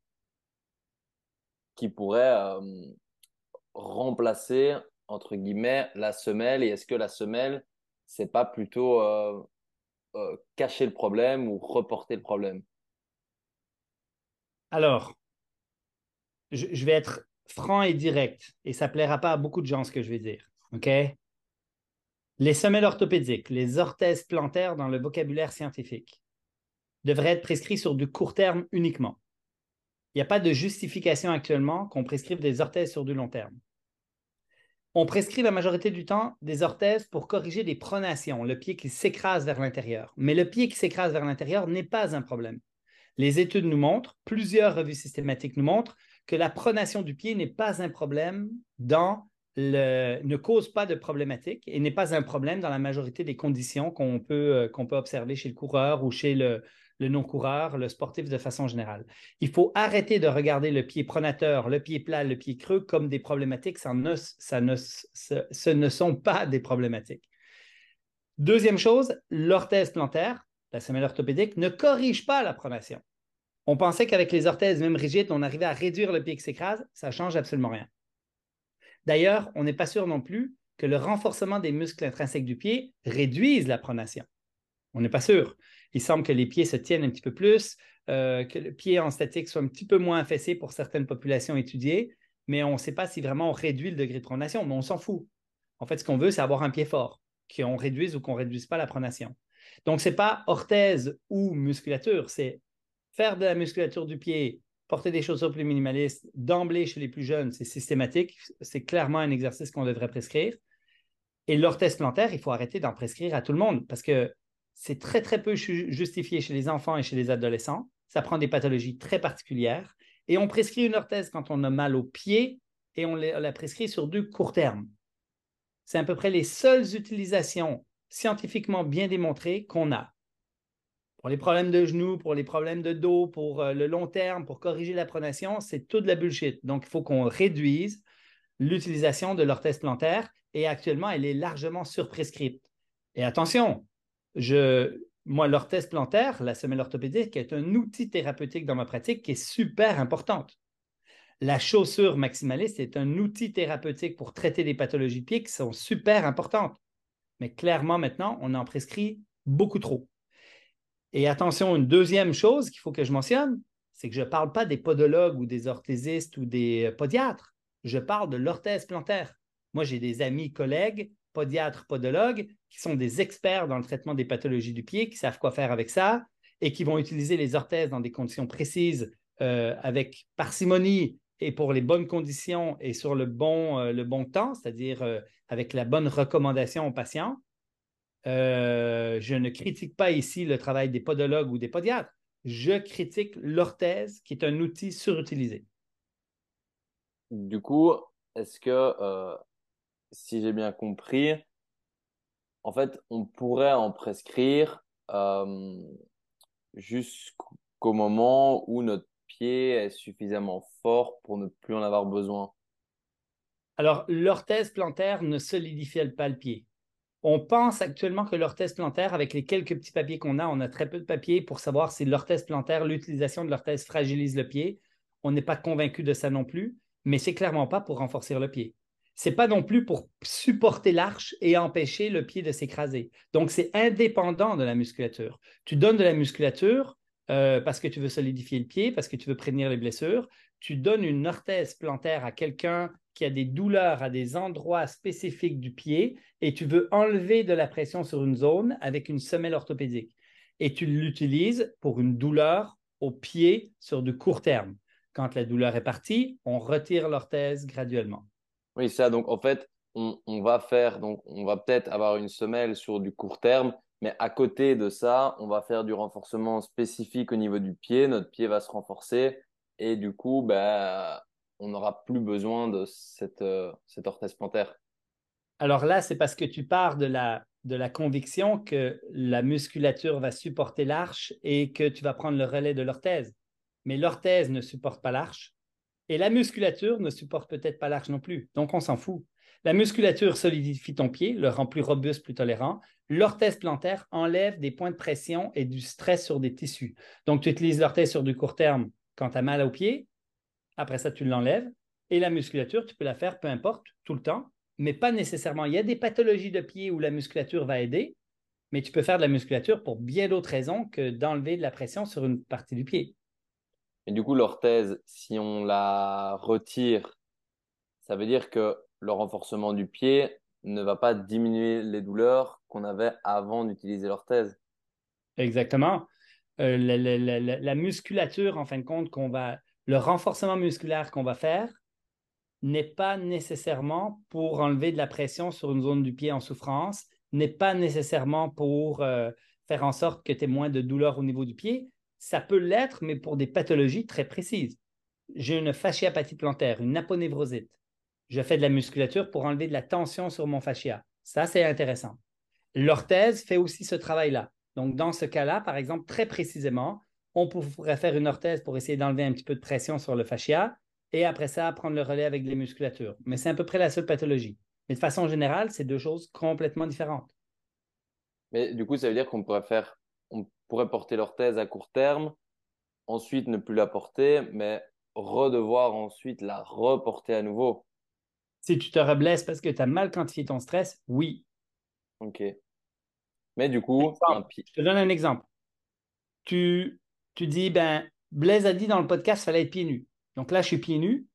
[SPEAKER 2] qui pourrait euh, remplacer entre guillemets la semelle? Et est-ce que la semelle c'est pas plutôt euh, cacher le problème ou reporter le problème?
[SPEAKER 3] Alors, je, vais être franc et direct et ça plaira pas à beaucoup de gens ce que je vais dire. OK? Les semelles orthopédiques, les orthèses plantaires dans le vocabulaire scientifique, devraient être prescrits sur du court terme uniquement. Il n'y a pas de justification actuellement qu'on prescrive des orthèses sur du long terme. On prescrit la majorité du temps des orthèses pour corriger des pronations, le pied qui s'écrase vers l'intérieur. Mais le pied qui s'écrase vers l'intérieur n'est pas un problème. Les études nous montrent, plusieurs revues systématiques nous montrent, la pronation du pied n'est pas un problème dans le, ne cause pas de problématique et n'est pas un problème dans la majorité des conditions qu'on peut, euh, observer chez le coureur ou chez le, le non-coureur, le sportif de façon générale. Il faut arrêter de regarder le pied pronateur, le pied plat, le pied creux comme des problématiques. Ça ne, ça ne, ce, ne sont pas des problématiques. Deuxième chose, l'orthèse plantaire, la semelle orthopédique, ne corrige pas la pronation. On pensait qu'avec les orthèses même rigides, on arrivait à réduire le pied qui s'écrase. Ça ne change absolument rien. D'ailleurs, on n'est pas sûr non plus que le renforcement des muscles intrinsèques du pied réduise la pronation. On n'est pas sûr. Il semble que les pieds se tiennent un petit peu plus, euh, que le pied en statique soit un petit peu moins affaissé pour certaines populations étudiées, mais on ne sait pas si vraiment on réduit le degré de pronation, mais on s'en fout. En fait, ce qu'on veut, c'est avoir un pied fort, qu'on réduise ou qu'on ne réduise pas la pronation. Donc, ce n'est pas orthèse ou musculature, c'est faire de la musculature du pied, porter des chaussures plus minimalistes, d'emblée chez les plus jeunes, c'est systématique, c'est clairement un exercice qu'on devrait prescrire. Et l'orthèse plantaire, il faut arrêter d'en prescrire à tout le monde parce que c'est très, très peu justifié chez les enfants et chez les adolescents. Ça prend des pathologies très particulières. Et on prescrit une orthèse quand on a mal au pied et on la prescrit sur du court terme. C'est à peu près les seules utilisations scientifiquement bien démontrées qu'on a. Pour les problèmes de genoux, pour les problèmes de dos, pour euh, le long terme, pour corriger la pronation, c'est tout de la bullshit. Donc, il faut qu'on réduise l'utilisation de l'orthèse plantaire et actuellement, elle est largement surprescrite. Et attention, moi, l'orthèse plantaire, la semelle orthopédique, est un outil thérapeutique dans ma pratique qui est super importante. La chaussure maximaliste est un outil thérapeutique pour traiter des pathologies de pied qui sont super importantes. Mais clairement, maintenant, on en prescrit beaucoup trop. Et attention, une deuxième chose qu'il faut que je mentionne, c'est que je ne parle pas des podologues ou des orthésistes ou des podiatres. Je parle de l'orthèse plantaire. Moi, j'ai des amis, collègues podiatres, podologues, qui sont des experts dans le traitement des pathologies du pied, qui savent quoi faire avec ça et qui vont utiliser les orthèses dans des conditions précises euh, avec parcimonie et pour les bonnes conditions et sur le bon, euh, temps, c'est-à-dire euh, avec la bonne recommandation aux patients. Je ne critique pas ici le travail des podologues ou des podiatres. Je critique l'orthèse, qui est un outil surutilisé.
[SPEAKER 2] Du coup, est-ce que si j'ai bien compris, en fait, on pourrait en prescrire euh, jusqu'au moment où notre pied est suffisamment fort pour ne plus en avoir besoin?
[SPEAKER 3] Alors, l'orthèse plantaire ne solidifie pas le pied? On pense actuellement que l'orthèse plantaire, avec les quelques petits papiers qu'on a, on a très peu de papiers pour savoir si l'orthèse plantaire, l'utilisation de l'orthèse fragilise le pied. On n'est pas convaincu de ça non plus, mais c'est clairement pas pour renforcer le pied c'est pas non plus pour supporter l'arche et empêcher le pied de s'écraser. Donc, c'est indépendant de la musculature. Tu donnes de la musculature euh, parce que tu veux solidifier le pied, parce que tu veux prévenir les blessures. Tu donnes une orthèse plantaire à quelqu'un qui a des douleurs à des endroits spécifiques du pied et tu veux enlever de la pression sur une zone avec une semelle orthopédique. Et tu l'utilises pour une douleur au pied sur du court terme. Quand la douleur est partie, on retire l'orthèse graduellement.
[SPEAKER 2] Oui, ça. Donc, en fait, on, va faire, donc, on va peut-être avoir une semelle sur du court terme, mais à côté de ça, on va faire du renforcement spécifique au niveau du pied. Notre pied va se renforcer et du coup, ben, on n'aura plus besoin de cette, euh, orthèse plantaire.
[SPEAKER 3] Alors là, c'est parce que tu pars de la, de la conviction que la musculature va supporter l'arche et que tu vas prendre le relais de l'orthèse. Mais l'orthèse ne supporte pas l'arche. Et la musculature ne supporte peut-être pas l'arche non plus, donc on s'en fout. La musculature solidifie ton pied, le rend plus robuste, plus tolérant. L'orthèse plantaire enlève des points de pression et du stress sur des tissus. Donc, tu utilises l'orthèse sur du court terme quand tu as mal au pied. Après ça, tu l'enlèves. Et la musculature, tu peux la faire peu importe, tout le temps, mais pas nécessairement. Il y a des pathologies de pied où la musculature va aider, mais tu peux faire de la musculature pour bien d'autres raisons que d'enlever de la pression sur une partie du pied.
[SPEAKER 2] Et du coup, l'orthèse, si on la retire, ça veut dire que le renforcement du pied ne va pas diminuer les douleurs qu'on avait avant d'utiliser l'orthèse.
[SPEAKER 3] Exactement. Euh, la, musculature, en fin de compte, qu'on va, Le renforcement musculaire qu'on va faire n'est pas nécessairement pour enlever de la pression sur une zone du pied en souffrance, n'est pas nécessairement pour euh, faire en sorte que tu aies moins de douleur au niveau du pied. Ça peut l'être, mais pour des pathologies très précises. J'ai une fasciapathie plantaire, une aponevrosite. Je fais de la musculature pour enlever de la tension sur mon fascia. Ça, c'est intéressant. L'orthèse fait aussi ce travail-là. Donc, dans ce cas-là, par exemple, très précisément, on pourrait faire une orthèse pour essayer d'enlever un petit peu de pression sur le fascia et après ça, prendre le relais avec les musculatures. Mais c'est à peu près la seule pathologie. Mais de façon générale, c'est deux choses complètement différentes.
[SPEAKER 2] Mais du coup, ça veut dire qu'on pourrait faire, on pourrait porter l'orthèse à court terme, ensuite ne plus la porter, mais redevoir ensuite la reporter à nouveau.
[SPEAKER 3] Si tu te reblesses parce que tu as mal quantifié ton stress, oui.
[SPEAKER 2] Ok. Mais du coup,
[SPEAKER 3] je te donne un exemple. Tu, tu dis, ben, Blaise a dit dans le podcast qu'il fallait être pieds nus. Donc là, je suis pieds nus.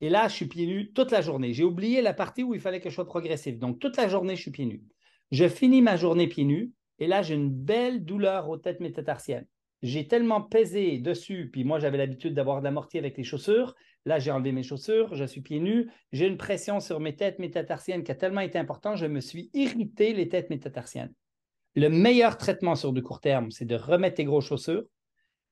[SPEAKER 3] Et là, je suis pieds nus toute la journée. J'ai oublié la partie où il fallait que je sois progressif. Donc toute la journée, je suis pieds nus. Je finis ma journée pieds nus. Et là, j'ai une belle douleur aux têtes métatarsiennes. J'ai tellement pesé dessus, puis moi j'avais l'habitude d'avoir d'amortir avec les chaussures. Là, j'ai enlevé mes chaussures, je suis pieds nus. J'ai une pression sur mes têtes métatarsiennes qui a tellement été importante, je me suis irrité les têtes métatarsiennes. Le meilleur traitement sur du court terme, c'est de remettre tes grosses chaussures,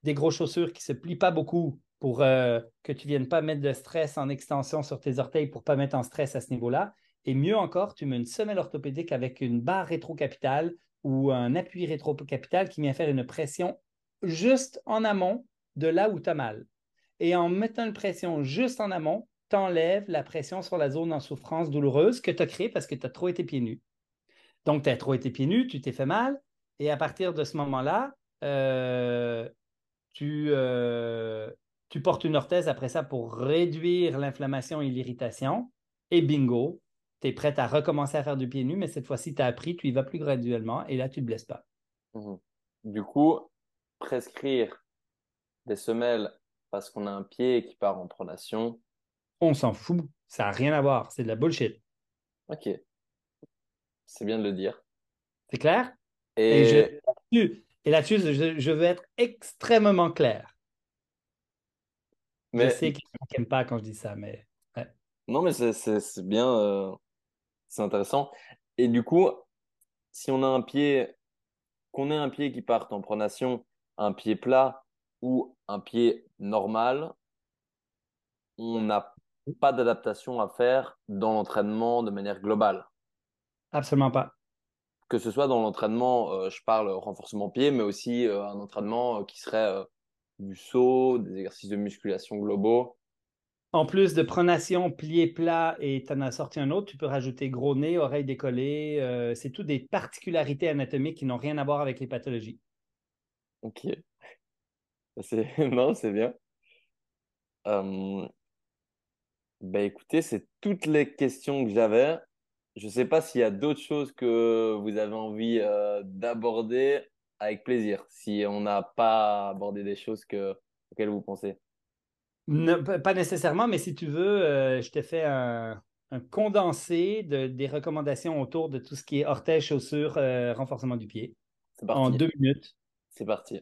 [SPEAKER 3] des grosses chaussures qui ne se plient pas beaucoup pour euh, que tu ne viennes pas mettre de stress en extension sur tes orteils pour ne pas mettre en stress à ce niveau-là. Et mieux encore, tu mets une semelle orthopédique avec une barre rétrocapitale ou un appui rétrocapital qui vient faire une pression juste en amont de là où tu as mal. Et en mettant une pression juste en amont, tu enlèves la pression sur la zone en souffrance douloureuse que tu as créée parce que tu as trop été pieds nus. Donc, tu as trop été pieds nus, tu t'es fait mal, et à partir de ce moment-là, euh, tu, euh, tu portes une orthèse après ça pour réduire l'inflammation et l'irritation, et bingo, tu es prête à recommencer à faire du pied nu, mais cette fois-ci, tu as appris, tu y vas plus graduellement, et là, tu ne te blesses pas.
[SPEAKER 2] Mmh du coup, prescrire des semelles parce qu'on a un pied qui part en pronation.
[SPEAKER 3] On s'en fout. Ça n'a rien à voir. C'est de la bullshit.
[SPEAKER 2] Ok. C'est bien de le dire.
[SPEAKER 3] C'est clair? Et, là-dessus, je, veux être extrêmement clair. Mais... Je sais qu'ils n'aiment pas quand je dis ça, mais.
[SPEAKER 2] Non, mais c'est bien. Euh, c'est intéressant. Et du coup, si on a un pied, qu'on ait un pied qui part en pronation, un pied plat ou un pied normal, on n'a pas d'adaptation à faire dans l'entraînement de manière globale.
[SPEAKER 3] Absolument pas.
[SPEAKER 2] Que ce soit dans l'entraînement, euh, je parle renforcement pied, mais aussi euh, un entraînement euh, qui serait du saut, des exercices de musculation globaux.
[SPEAKER 3] En plus de pronation, plié plat et tu en as sorti un autre, tu peux rajouter gros nez, oreille décollée. c'est tout des particularités anatomiques qui n'ont rien à voir avec les pathologies.
[SPEAKER 2] Ok. C'est... Non, c'est bien. Euh... Ben écoutez, c'est toutes les questions que j'avais. Je ne sais pas s'il y a d'autres choses que vous avez envie euh, d'aborder avec plaisir, si on n'a pas abordé des choses que, auxquelles vous pensez.
[SPEAKER 3] pas nécessairement, mais si tu veux, euh, je te fais un, condensé de, des recommandations autour de tout ce qui est orthèse, chaussures, euh, renforcement du pied. En deux minutes.
[SPEAKER 2] C'est parti.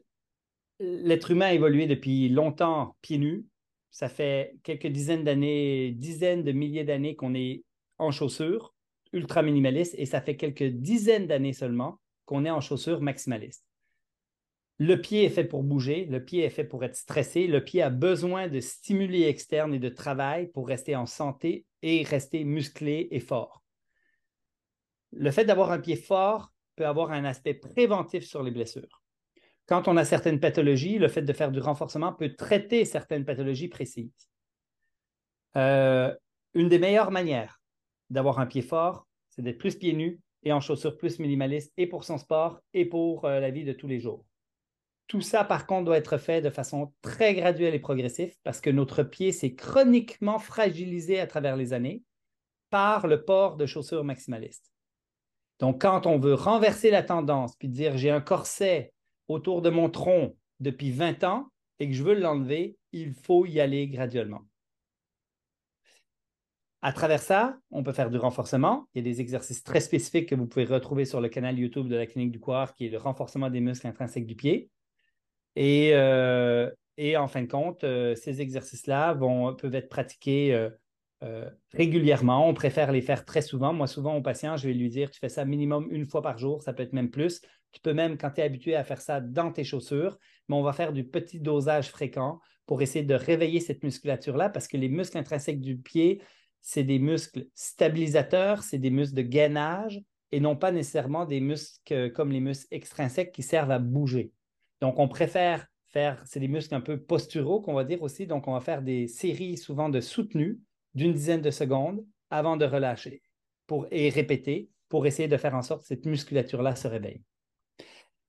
[SPEAKER 3] L'être humain a évolué depuis longtemps pieds nus. Ça fait quelques dizaines d'années, dizaines de milliers d'années qu'on est en chaussures, ultra minimalistes, et ça fait quelques dizaines d'années seulement qu'on est en chaussures maximalistes. Le pied est fait pour bouger, le pied est fait pour être stressé, le pied a besoin de stimuli externes et de travail pour rester en santé et rester musclé et fort. Le fait d'avoir un pied fort peut avoir un aspect préventif sur les blessures. Quand on a certaines pathologies, le fait de faire du renforcement peut traiter certaines pathologies précises. Euh, une des meilleures manières d'avoir un pied fort, c'est d'être plus pieds nus et en chaussures plus minimalistes et pour son sport et pour euh, la vie de tous les jours. Tout ça, par contre, doit être fait de façon très graduelle et progressive parce que notre pied s'est chroniquement fragilisé à travers les années par le port de chaussures maximalistes. Donc, quand on veut renverser la tendance puis dire j'ai un corset autour de mon tronc depuis 20 ans et que je veux l'enlever, il faut y aller graduellement. À travers ça, on peut faire du renforcement. Il y a des exercices très spécifiques que vous pouvez retrouver sur le canal YouTube de la clinique du coureur, qui est le renforcement des muscles intrinsèques du pied. Et euh, en fin de compte, euh, ces exercices-là peuvent être pratiqués euh, régulièrement. On préfère les faire très souvent. Moi, souvent, au patient, je vais lui dire, tu fais ça minimum une fois par jour, ça peut être même plus. Tu peux même, quand tu es habitué à faire ça dans tes chaussures, mais on va faire du petit dosage fréquent pour essayer de réveiller cette musculature-là parce que les muscles intrinsèques du pied, c'est des muscles stabilisateurs, c'est des muscles de gainage et non pas nécessairement des muscles comme les muscles extrinsèques qui servent à bouger. Donc, on préfère faire, c'est des muscles un peu posturaux qu'on va dire aussi, donc on va faire des séries souvent de soutenus d'une dizaine de secondes avant de relâcher pour, et répéter pour essayer de faire en sorte que cette musculature-là se réveille.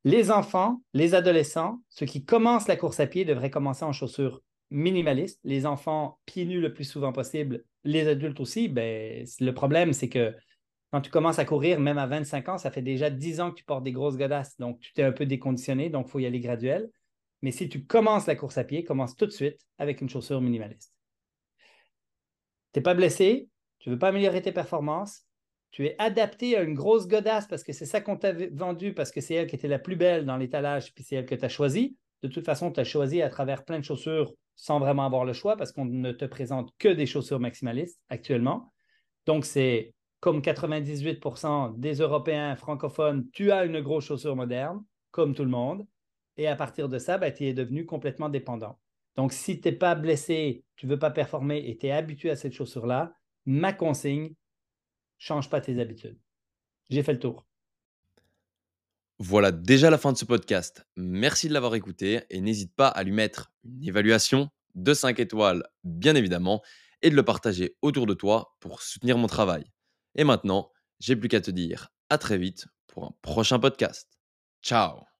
[SPEAKER 3] Les enfants, les adolescents, ceux qui commencent la course à pied devraient commencer en chaussures minimalistes. Les enfants pieds nus le plus souvent possible, les adultes aussi. Ben, le problème, c'est que quand tu commences à courir, même à 25 ans, ça fait déjà 10 ans que tu portes des grosses godasses. Donc, tu t'es un peu déconditionné, donc il faut y aller graduel. Mais si tu commences la course à pied, commence tout de suite avec une chaussure minimaliste. Tu n'es pas blessé, tu ne veux pas améliorer tes performances, tu es adapté à une grosse godasse parce que c'est ça qu'on t'a vendu, parce que c'est elle qui était la plus belle dans l'étalage, puis c'est elle que tu as choisie. De toute façon, tu as choisi à travers plein de chaussures sans vraiment avoir le choix parce qu'on ne te présente que des chaussures maximalistes actuellement. Donc, c'est comme 98% des Européens francophones, tu as une grosse chaussure moderne, comme tout le monde. Et à partir de ça, ben, tu es devenu complètement dépendant. Donc, si tu n'es pas blessé, tu ne veux pas performer et tu es habitué à cette chaussure-là, ma consigne, change pas tes habitudes. J'ai fait le tour.
[SPEAKER 1] Voilà déjà la fin de ce podcast. Merci de l'avoir écouté et n'hésite pas à lui mettre une évaluation de 5 étoiles, bien évidemment, et de le partager autour de toi pour soutenir mon travail. Et maintenant, j'ai plus qu'à te dire à très vite pour un prochain podcast. Ciao